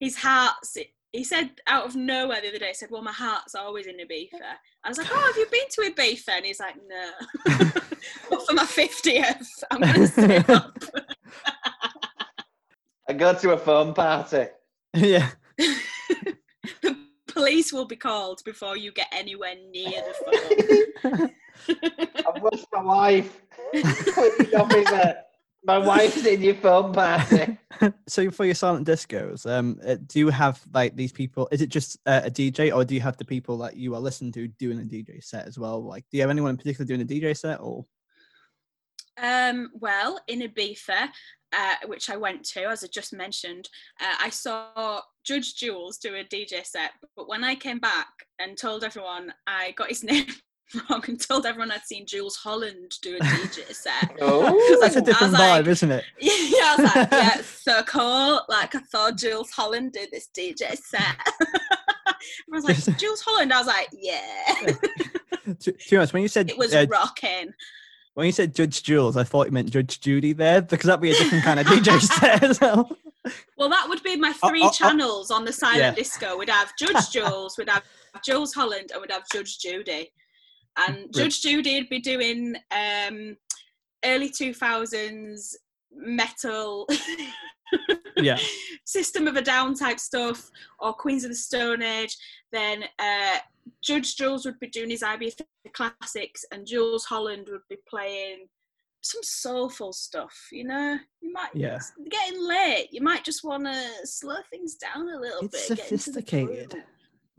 his heart's. He said out of nowhere the other day, he said, Well, my heart's always in Ibiza. I was like, Oh, have you been to Ibiza? And he's like, No. (laughs) but for my 50th, I'm going to stay (laughs) up. I go to a phone party. (laughs) yeah. The (laughs) police will be called before you get anywhere near the phone. (laughs) I've lost my wife. Police officer. My wife's in your phone party. (laughs) so for your silent discos, um, uh, do you have like these people? Is it just uh, a DJ, or do you have the people that you are listening to doing a DJ set as well? Like, do you have anyone in particular doing a DJ set, or Um, well, in Ibiza, uh, which I went to, as I just mentioned, uh, I saw Judge Jules do a DJ set. But when I came back and told everyone, I got his (laughs) name wrong and told everyone I'd seen Jools Holland do a DJ set. (laughs) Oh, that's a I was different like- vibe, isn't it? (laughs) yeah, I was like, yeah, so cool. Like I thought Jools Holland did this DJ set. I was like, Jools Holland. I was like, yeah, to, to be honest, when you said it was uh, rocking. when you said Judge Jules, I thought you meant Judge Judy there because that'd be a different kind of DJ set as well. Well, that would be my Oh, three oh, oh. channels on the silent Yeah. disco. We'd have Judge Jules, we'd have Jools Holland, and we'd have Judge Judy. And. Judge Judy would be doing um, early 2000s metal, Yeah. (laughs) System of a Down type stuff, or Queens of the Stone Age. Then uh, Judge Jules would be doing his IB classics, and Jools Holland would be playing some soulful stuff. You know, you might Yeah. it's getting late. You might just want to slow things down a little It's bit. get into the sophisticated. groove.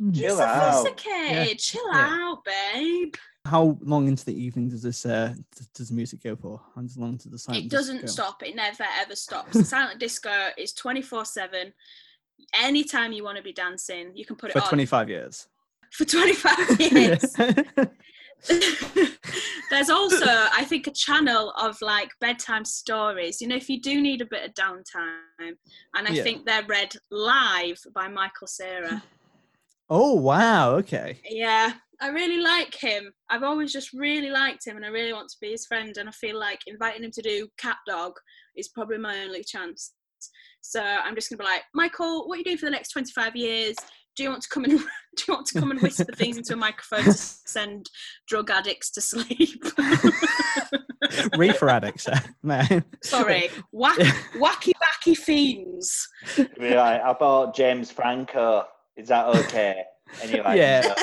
Mm. It's Chill out. sophisticated. Chill Yeah. out, babe. How long into the evening does this uh d- does the music go for? How long does the silent it doesn't go? stop. It never ever stops. The (laughs) silent disco is twenty four seven. anytime you want to be dancing, you can put For it on 25 years. for 25 (laughs) years. (laughs) (laughs) There's also, I think, a channel of like bedtime stories. You know, if you do need a bit of downtime, and I Yeah. think they're read live by Michael Cera. oh, wow. Okay. Yeah, I really like him. I've always just really liked him, and I really want to be his friend. And I feel like inviting him to do Cat Dog is probably my only chance. So I'm just gonna be like, Michael, what are you doing for the next 25 years? Do you want to come and (laughs) do you want to come and whisper things into a microphone to (laughs) send drug addicts to sleep? (laughs) Reefer addicts, uh, man. Sorry, whack, wacky wacky fiends. Be like, I bought James Franco. Is that okay? And you're like, Yeah.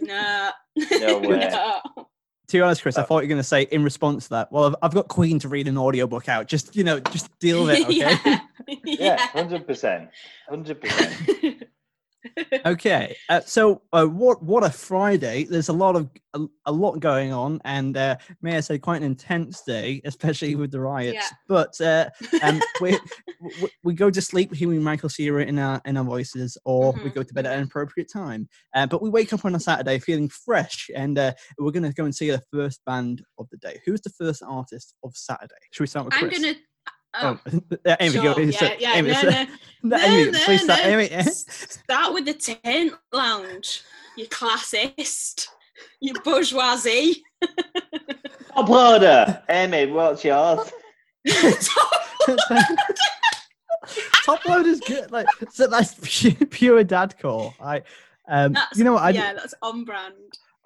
No, No way. no. to be honest, Chris, I thought you were going to say in response to that, well, I've, I've got Queen to read an audiobook out. Just, you know, just deal with it, okay? yeah. yeah, hundred percent, hundred percent. Okay. Uh, so, uh, what what a Friday. There's a lot of a, a lot going on, and uh, may I say, quite an intense day, especially with the riots. Yeah. But uh, um, (laughs) we, we we go to sleep hearing Michael Cera in our in our voices, or we Mhm, go to bed at an appropriate time. Uh, but we wake up on a Saturday feeling fresh, and uh, we're going to go and see the first band of the day. Who's the first artist of Saturday? Should we start with I'm Chris? gonna. Oh, (laughs) uh, Amy, sure, go. yeah, so- yeah, Amy, no, no. no, (laughs) No, Amy, no, please start. no. Amy, Start with the tent lounge, you classist, you bourgeoisie. (laughs) Uploader, Amy, what's yours? Top load is good. Like so that's pure, pure dadcore. I um That's- you know what I yeah, that's on brand.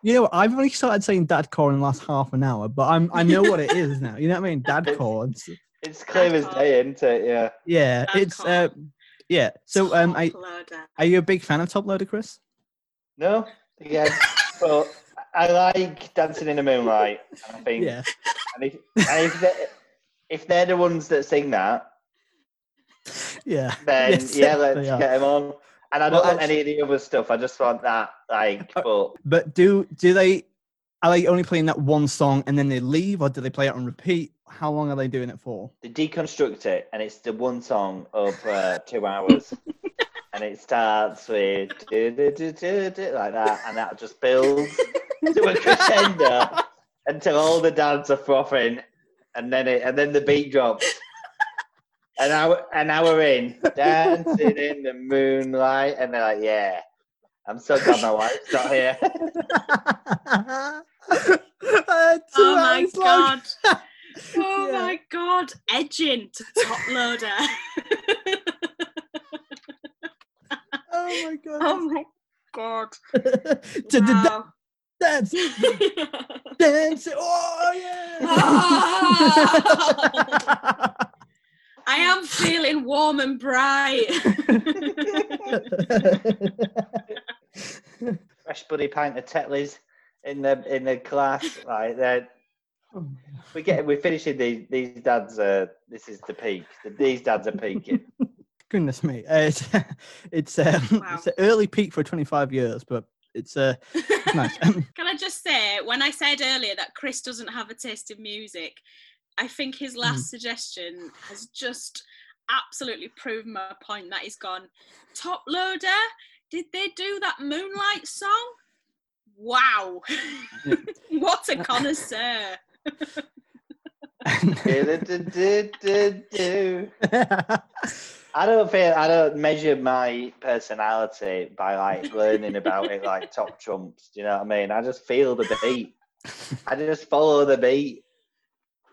you know what I've only started saying dad dadcore in the last half an hour, but I'm I know what it is now. You know what I mean? Dadcore. It's, It's clear as day, isn't it? Yeah. yeah, it's uh yeah. So um I, loader. are you a big fan of Toploader, Chris? No. Yeah. (laughs) but I like Dancing in the Moonlight. I think, Yeah. and if, and if, they, if they're the ones that sing that, Yeah. then Yes, yeah, let's get them on. And I don't want actu- any of the other stuff. I just want that, like, Uh, but But do do they are they only playing that one song and then they leave or do they play it on repeat? How long are they doing it for? they deconstruct it, and it's the one song of uh, two hours, (laughs) and it starts with do, do, do, do, do, like that, and that just builds to a crescendo (laughs) until all the dads are frothing, and then it and then the beat drops. An hour, an hour in, dancing in the moonlight, and they're like, "Yeah, I'm so glad my wife's not here." (laughs) Uh, two Oh my hours long. god. Oh Yeah. my god. Edging to Toploader. Oh my god. oh my god. (laughs) To the da- dance, (laughs) dance. Oh yeah. I am feeling warm and bright. Fresh buddy pint of Tetley's in the in the class, like that. We get we're finishing these these dads. Uh, this is the peak. These dads are peaking. (laughs) Goodness me, uh, it's (laughs) it's, um, Wow. it's an early peak for 25 years, but it's uh, nice. (laughs) Can I just say, when I said earlier that Chris doesn't have a taste in music, I think his last suggestion has just absolutely proven my point that he's gone. Toploader, did they do that Moonlight song? Wow. What a connoisseur. (laughs) I don't feel I don't measure my personality by like learning about it like top trumps. Do you know what I mean? I just feel the beat. I just follow the beat.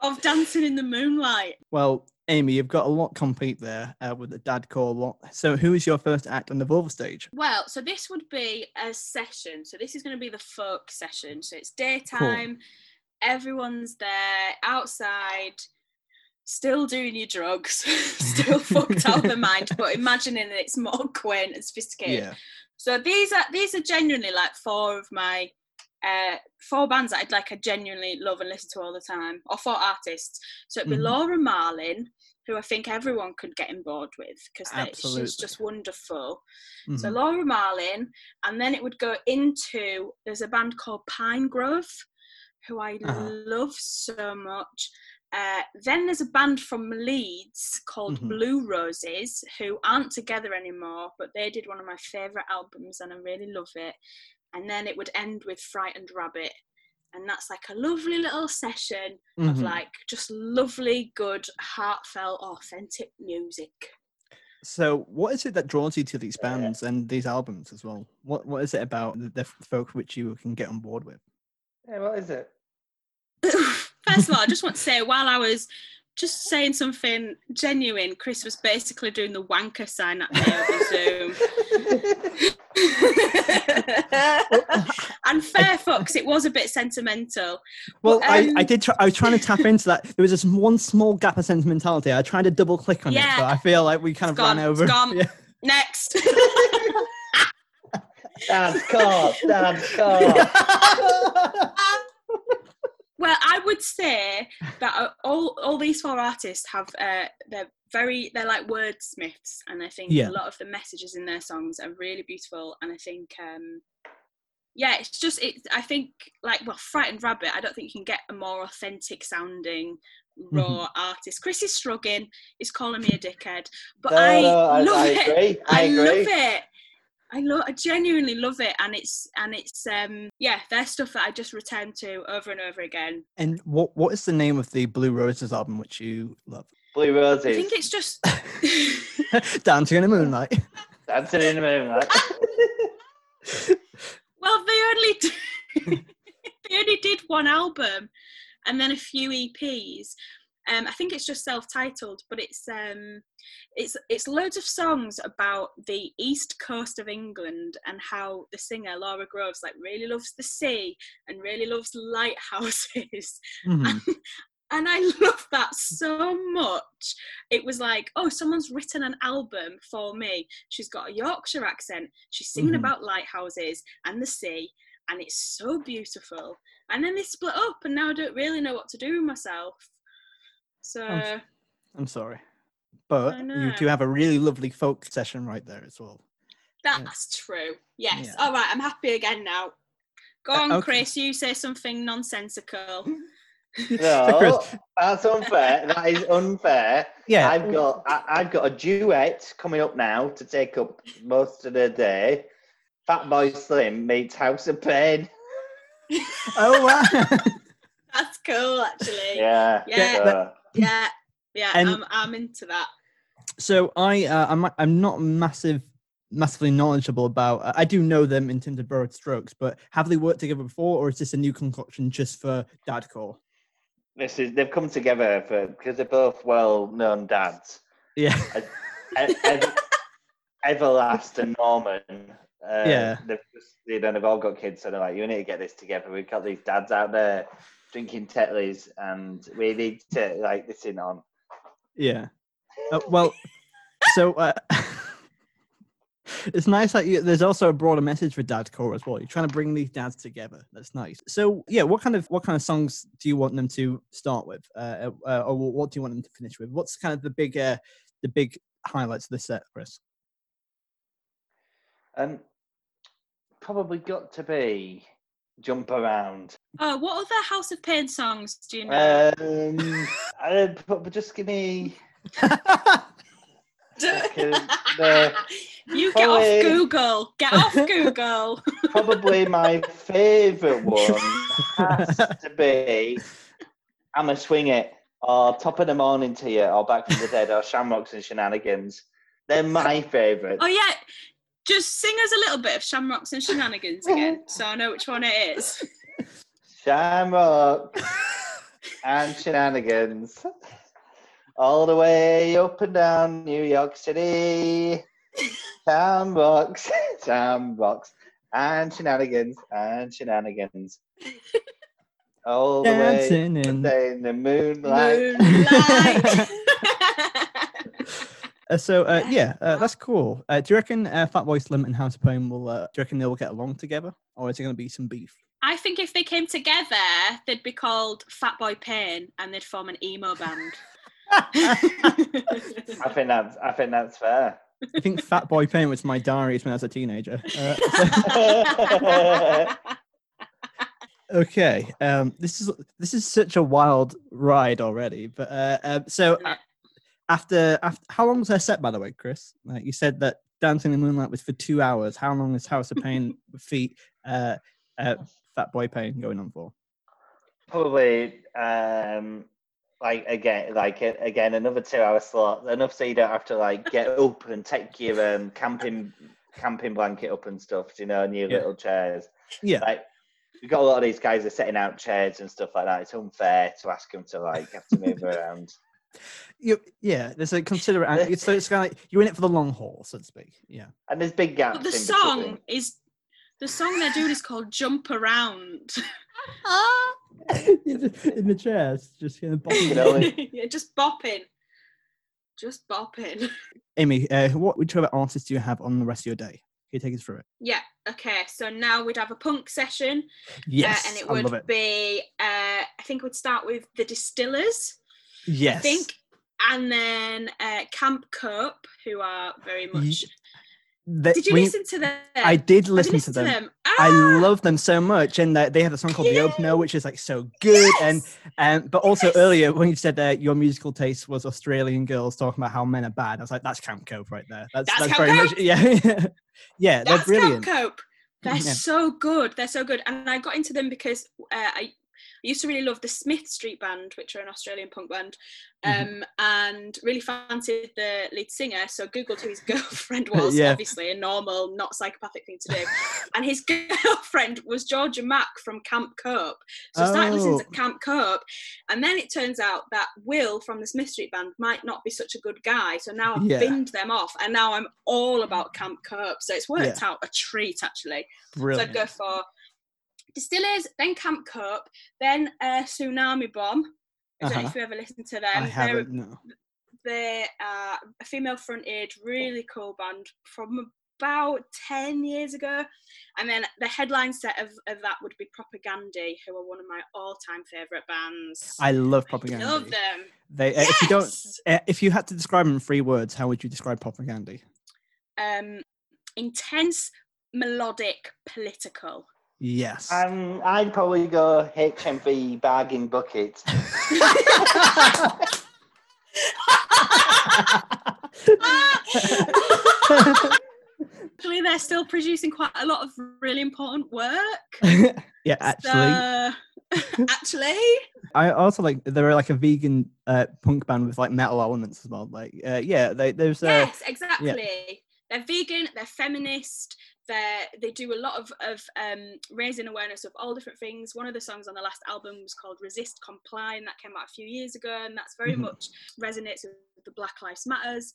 Of dancing in the moonlight. well, Amy, you've got a lot complete there uh, with the dadcore lot. So, who is your first act on the Volvo stage? Well, so this would be a session. So this is going to be the folk session. So it's daytime. Everyone's there outside, still doing your drugs, (laughs) still fucked out of their mind, (laughs) but imagining it's more quaint and sophisticated. Yeah. So these are these are genuinely like four of my uh four bands that I'd like I genuinely love and listen to all the time, or four artists. So it'd be Mhm. Laura Marling, who I think everyone could get on board with because she's just wonderful. So Mhm. Laura Marling, and then it would go into there's a band called Pinegrove, who I Uh-huh. love so much. Uh, then there's a band from Leeds called Mhm. Blue Roses who aren't together anymore, but they did one of my favourite albums and I really love it. And then it would end with Frightened Rabbit. And that's like a lovely little session of Mhm. like just lovely, good, heartfelt, authentic music. So, what is it that draws you to these bands and these albums as well? What What is it about the, the folk which you can get on board with? Yeah, what is it? (laughs) First of all, I just want to say while I was just saying something genuine, Chris was basically doing the wanker sign at me over (laughs) Zoom. (laughs) and fair fucks, it was a bit sentimental. Well, I, I um, did. Try, I was trying to tap into that. There was this one small gap of sentimentality. I tried to double click on it, but I feel like we kind It's of ran over. it's gone. Yeah. Next. Dance car, dance car. Well, I would say (laughs) that uh, all all these four artists have uh, they're very they're like wordsmiths, and I think Yeah. a lot of the messages in their songs are really beautiful. And I think, um, yeah, it's just it. I think like well, Frightened Rabbit. I don't think you can get a more authentic sounding raw artist. Chris is struggling. He's calling me a dickhead, but No, I no, I, love I it. agree. I, agree. love it. I love. I genuinely love it, and it's and it's um yeah, they're stuff that I just return to over and over again. And what What is the name of the Blue Roses album which you love? Blue roses. I think it's just. (laughs) Dancing in the Moonlight. Dancing in the moonlight. (laughs) well, they only d- (laughs) they only did one album, and then a few EPs. Um, I think it's just self-titled, but it's um, it's it's loads of songs about the east coast of England and how the singer Laura Groves like really loves the sea and really loves lighthouses. Mhm. (laughs) and I love that so much. It was like, oh, someone's written an album for me. She's got a Yorkshire accent. She's singing Mhm. about lighthouses and the sea, and it's so beautiful. And then they split up, and now I don't really know what to do with myself. So s- I'm sorry, but you do have a really lovely folk session right there as well. that's true. Yes. Yeah. All right, I'm happy again now. Go Uh, on, okay. Chris. You say something nonsensical. (laughs) (laughs) (laughs) No, that's unfair. That is unfair. Yeah, I've got I, I've got a duet coming up now to take up most of the day. Fatboy Slim meets House of Pain. Oh wow. That's cool, actually. Yeah. Yeah. so- Yeah. Yeah. And- I'm, I'm into that. so I uh, I'm I'm not massive massively knowledgeable about uh, I do know them in terms of broad strokes, but have they worked together before, or is this a new concoction just for Dadcore? this is they've come together for because they're both well-known dads. Yeah, E- Ev- Everlast and Norman. Uh, Yeah. They've just, you know, they've all got kids, so they're like, you need to get this together. We've got these dads out there drinking Tetleys, and we need to like this in on. yeah. Uh, well, so uh, (laughs) it's nice that you, there's also a broader message for Dadcore as well. You're trying to bring these dads together. That's nice. So yeah, what kind of what kind of songs do you want them to start with, uh, uh, or what do you want them to finish with? What's kind of the big uh, the big highlights of the set, Chris? And probably got to be jump around. Oh, what other House of Pain songs do you know? Um, uh, but but just give me. the- (laughs) you get probably- off Google. Get off (laughs) Google. probably my favourite one has (laughs) to be "I'ma Swing It" or "Top of the Morning to You" or "Back from the Dead" or "Shamrocks and Shenanigans." They're my favourite. oh yeah, just sing us a little bit of Shamrocks and Shenanigans again, (laughs) so I know which one it is. Shamrock (laughs) and Shenanigans. All the way up and down New York City. Shamrocks, (laughs) Shamrocks, and Shenanigans, and Shenanigans. All the way Dancing up in in the moonlight. Moonlight. Uh, so uh, yeah, uh, that's cool. Uh, do you reckon uh, Fatboy Slim and House of Pain will? Uh, do you reckon they'll get along together, or is it going to be some beef? I think if they came together, they'd be called Fatboy Pain, and they'd form an emo band. (laughs) (laughs) I think that's I think that's fair. I think Fatboy Pain was my diaries when I was a teenager. Uh, so- (laughs) Okay. Um, this is this is such a wild ride already. But uh, um, so Isn't it? After after how long was her set by the way, Chris? Like you said that Dancing in the Moonlight was for two hours. How long is House of Pain (laughs) feet uh, uh, Fat Boy Pain going on for? Probably um like again like again another two hour slot enough so you don't have to like get (laughs) up and take your um camping camping blanket up and stuff you know and your Yeah. little chairs Yeah. like we've got a lot of these guys are setting out chairs and stuff like that it's unfair to ask them to like have to move (laughs) around You, yeah, there's a considerate. It's, so it's kind of like you're in it for the long haul, so to speak. Yeah. and there's big gaps But the song between. is the song they're doing is called "Jump Around." (laughs) in the chairs, just kind of You know, (laughs) yeah, just bopping, just bopping. Amy, uh, what which other artists do you have on the rest of your day? Can you take us through it? Yeah. Okay. So now we'd have a punk session, Yes, uh, and it I love would it. be. Uh, I think we'd start with the Distillers. Yes, I think, and then uh, Camp Cope, who are very much. They- Did you when listen to them? I did listen to them. I Ah! love them so much, and uh, they have a song called "The Opener," which is like so good. And um, but also Yes! earlier when you said that your musical taste was Australian girls talking about how men are bad, I was like, that's Camp Cope right there. That's That's that's, Camp very Cope. much yeah, (laughs) yeah. They're That's brilliant. Camp Cope. They're Yeah. so good. They're so good. And I got into them because uh, I I used to really love the Smith Street Band, which are an Australian punk band, um, Mhm. and really fancied the lead singer. So Googled who his (laughs) girlfriend (laughs) was, Yeah. obviously a normal, not psychopathic thing to do. and his (laughs) girlfriend was Georgia Maq from Camp Cope. So I started listening to Oh. Camp Cope, and then it turns out that Will from the Smith Street Band might not be such a good guy. So now I've Yeah. binned them off, and now I'm all about Camp Cope. So it's worked out a treat actually. So I'd go for Distillers, then Camp Cope, then uh, Tsunami Bomb. I don't know Uh-huh. if you ever listened to I them. They're, haven't. No. they're uh, a female fronted, really cool band from about 10 years ago. And then the headline set of, of that would be Propagandhi, who are one of my all time favourite bands. I love Propagandhi. love them. They, uh, if you don't, uh, if you had to describe them in three words, how would you describe Propagandhi? Um, intense, melodic, political. Yes. um i'd probably go hmv bagging bucket Actually, (laughs) they're still producing quite a lot of really important work. (laughs) yeah, actually, So, (laughs) actually, I also like they're like a vegan uh, punk band with like metal elements as well. Like, uh, yeah, they, there's uh, yes, exactly. They're vegan. They're feminist. They they do a lot of of um, raising awareness of all different things. One of the songs on the last album was called "Resist Comply," and that came out a few years ago, and that's very Mhm. much resonates with the Black Lives Matters.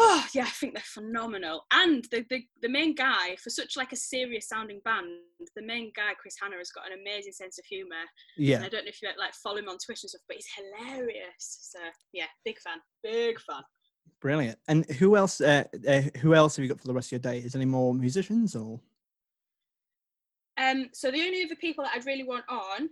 Oh yeah, I think they're phenomenal. And the, the the main guy for such like a serious sounding band, the main guy Chris Hannah has got an amazing sense of humor. And yeah. I don't know if you like follow him on Twitter and stuff, but he's hilarious. So yeah, big fan, big fan. Brilliant. And who else? Uh, uh, who else have you got for the rest of your day? Is there any more musicians or? Um, so the only other people that I'd really want on,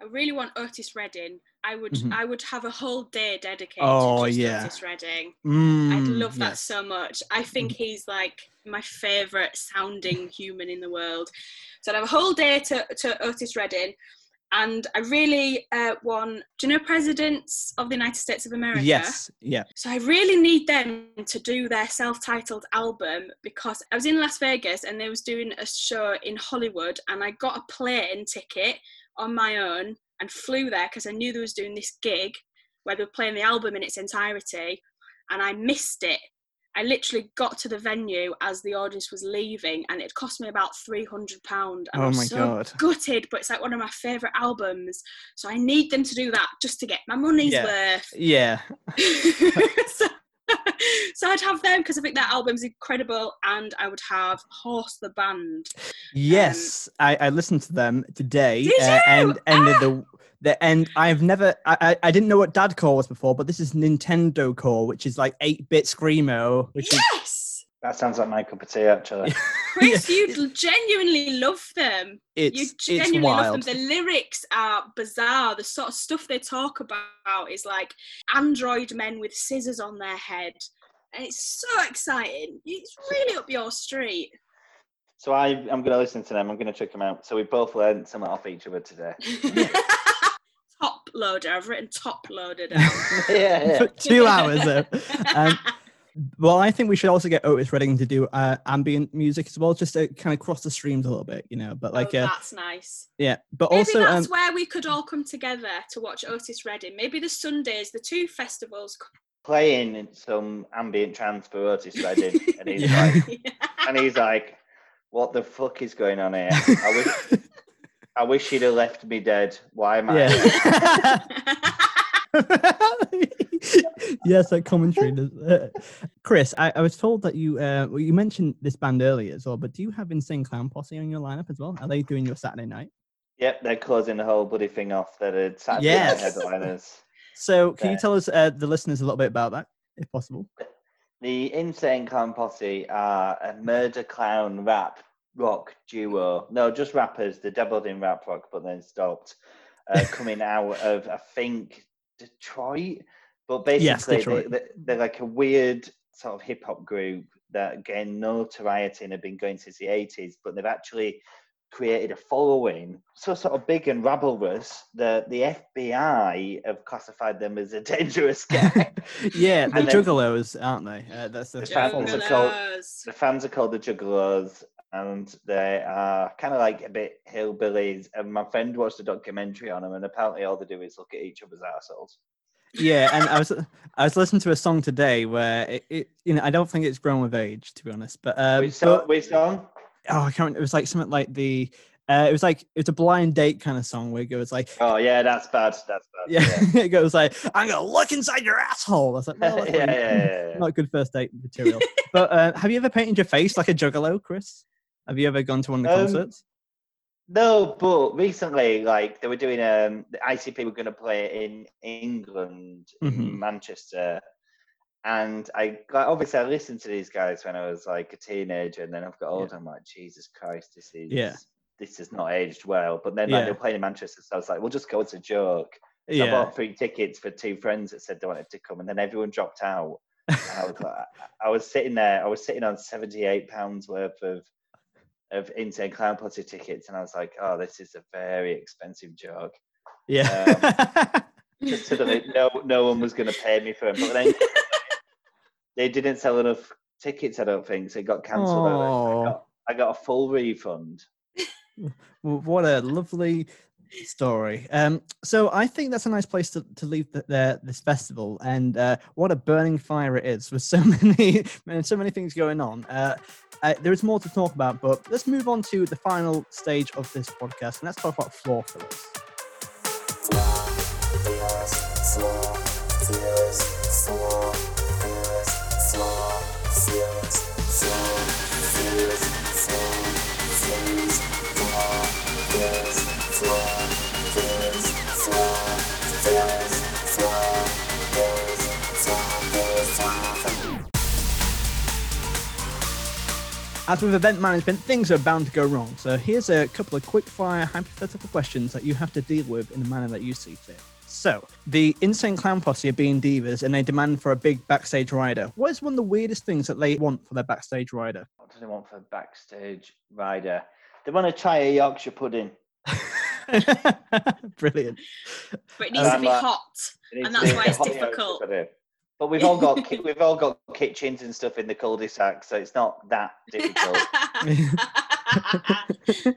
I really want Otis Redding. I would, Mhm. I would have a whole day dedicated Oh, to yeah. Otis Redding. Mm, I'd love that yes. so much. I think he's like my favourite sounding human in the world. So I'd have a whole day to, to Otis Redding. And I really uh, want, do you know presidents of the United States of America? Yes. Yeah. So I really need them to do their self-titled album because I was in Las Vegas and they was doing a show in Hollywood and I got a plane ticket on my own and flew there because I knew they was doing this gig where they were playing the album in its entirety and I missed it. I literally got to the venue as the audience was leaving and it cost me about £300 and Oh I'm my so God. gutted but it's like one of my favourite albums so I need them to do that just to get my money's Yeah. worth Yeah. (laughs) so, (laughs) so I'd have them because I think that album's incredible, and I would have Horse the band. Yes. I, I listened to them today. Uh, and and Ah! the the and I've never I, I I didn't know what Dadcore was before, but this is Nintendo Core, which is like eight bit screamo, which is Yes, that sounds like my cup of tea actually (laughs) Chris, you'd genuinely love them. it's You it's genuinely love wild. them. The lyrics are bizarre. The sort of stuff they talk about is like android men with scissors on their head, and it's so exciting. It's really up your street. So I, I'm going to listen to them. I'm going to check them out. So we both learned something off each other today. (laughs) Toploader. I've written Toploader (laughs) down. yeah, yeah. For two hours though. (laughs) Um, well, I think we should also get Otis Redding to do uh, ambient music as well, just to kind of cross the streams a little bit, you know. But like, oh, uh, that's nice. yeah, but Maybe also, that's um, where we could all come together to watch Otis Redding. Maybe the Sundays, the two festivals. Playing some ambient trance for Otis Redding, (laughs) and he's Yeah. like, and he's like, "What the fuck is going on here? I wish, I wish he'd have left me dead. Why am I?" yeah. (laughs) (laughs) yes, that commentary. Does, uh, Chris, I, I was told that you uh, well, you mentioned this band earlier as well, but do you have Insane Clown Posse on your lineup as well? Are they doing your Saturday night? Yep, they're closing the whole bloody thing off. They're the Saturday night headliners. So, can you tell us, uh, the listeners, a little bit about that, if possible? The Insane Clown Posse are a murder clown rap rock duo. No, just rappers. They dabbled in rap rock, but then stopped. Uh, (laughs) coming out of, I think, Detroit. But Yes, basically, Detroit. They, they, they're like a weird sort of hip hop group that gained notoriety and have been going since the 80s, but they've actually created a following so sort of big and rabblelous that the FBI have classified them as a (laughs) dangerous gang. (laughs) yeah, the And Juggalos, aren't they? Uh, that's the The fans are called- the fans are called the Juggalos, and they are kind of like a bit hillbillies. And my friend watched a documentary on them, and apparently all they do is look at each other's assholes. Yeah, and I was I was listening to a song today where it, it you know I don't think it's grown with age to be honest, but um, which, song, but- which song? oh I can't. It was like something like the. Uh, it was like it's a blind date kind of song where it goes like Oh yeah, that's bad. That's bad. yeah, (laughs) it goes like I'm gonna look inside your asshole. I was like, well, (laughs) yeah, yeah, yeah, yeah, yeah. not good first date material. but uh, have you ever painted your face like a juggalo, Chris? Have you ever gone to one of the Um, concerts? No, but recently, like they were doing, um, the ICP were going to play in England, Mhm. in Manchester, and I like obviously I listened to these guys when I was like a teenager, and then I've got older. I'm like, Jesus Christ, this is Yeah. this has not aged well. But then like, Yeah. they were playing in Manchester, so I was like, we'll just go. It's a joke. So I bought three tickets for two friends that said they wanted to come, and then everyone dropped out. I was (laughs) like, I was sitting there. I was sitting on seventy-eight pounds worth of of insane clown posse tickets, and I was like, oh, this is a very expensive joke. yeah. (laughs) Just so that no no one was going to pay me for them. But then (laughs) they didn't sell enough tickets. I don't think so. It got cancelled. I, got, I got a full refund. (laughs) What a lovely story. Um, so I think that's a nice place to, to leave the, the, this festival, and uh, what a burning fire it is with so many, man, so many things going on. Uh, uh, there is more to talk about, but let's move on to the final stage of this podcast, and let's talk about floor fillers. As with event management, things are bound to go wrong. So here's a couple of quick fire hypothetical questions that you have to deal with in the manner that you see fit. So, the Insane Clown Posse are being divas and they demand for a big backstage rider. What is one of the weirdest things that they want for their backstage rider? What do they want for a backstage rider? They want to try a Yorkshire pudding. (laughs) Brilliant. But it needs to Um, be uh, hot. And that's why (laughs) it's difficult. Pudding. But we've all got ki- we've all got kitchens and stuff in the cul-de-sac, so it's not that difficult. (laughs)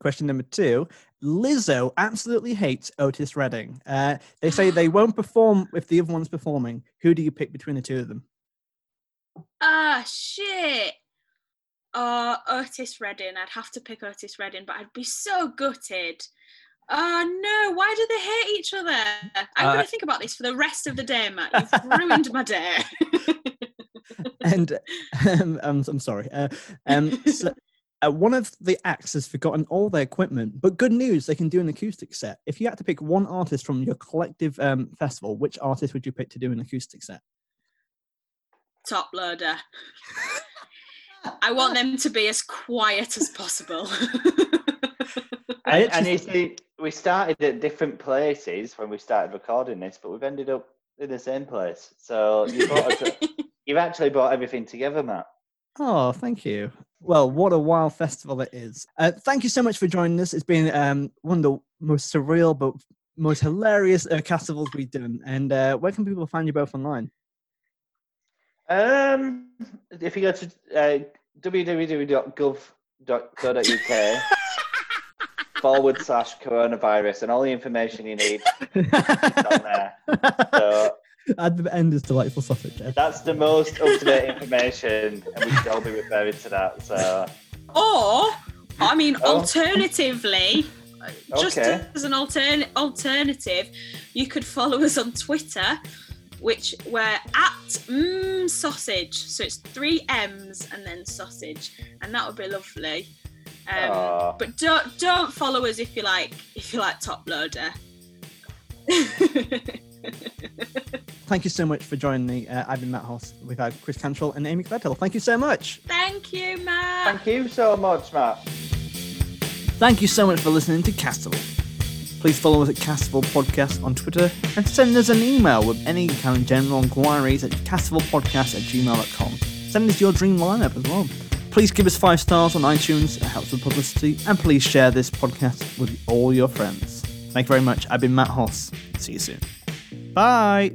Question number two Lizzo absolutely hates Otis Redding. Uh, they say they (gasps) won't perform if the other one's performing. Who do you pick between the two of them? Ah, shit. Oh, Otis Redding. I'd have to pick Otis Redding, but I'd be so gutted. Oh no, why do they hate each other? I'm Uh, going to think about this for the rest of the day, Matt. (laughs) You've ruined my day. (laughs) and um, I'm, I'm sorry. Uh, um, so, uh, one of the acts has forgotten all their equipment, but good news, they can do an acoustic set. If you had to pick one artist from your collective um, festival, which artist would you pick to do an acoustic set? Toploader. I want them to be as quiet as possible. (laughs) I And, and you see, we started at different places when we started recording this, but we've ended up in the same place. So you (laughs) you've actually brought everything together, Matt. Oh, thank you. Well, what a wild festival it is. Uh, thank you so much for joining us. It's been um, one of the most surreal but most hilarious uh, festivals we've done. And uh, where can people find you both online? Um, if you go to uh, www.gov.co.uk forward slash coronavirus and all the information you need is on there. So At the end is delightful sausage. Jeff. that's the most up to date information, and we should all be referring to that. So Or, I mean, Oh. alternatively, just Okay. as an altern- alternative, you could follow us on Twitter, which we're at mm, sausage. So it's three M's and then sausage, and that would be lovely. Um, but don't don't follow us if you like if you like Toploader. (laughs) Thank you so much for joining me. Uh, I've been Matt Hoss. We've had Chris Cantwell and Amy Gledhill. Thank you so much. Thank you, Matt. thank you so much, Matt. Thank you so much for listening to Castival. Please follow us at Castival Podcast on Twitter and send us an email with any kind of general inquiries at castivalpodcast at gmail.com. Send us your dream lineup as well. Please give us five stars on iTunes, it helps with publicity, and please share this podcast with all your friends. Thank you very much. I've been Matt Hoss. See you soon. Bye.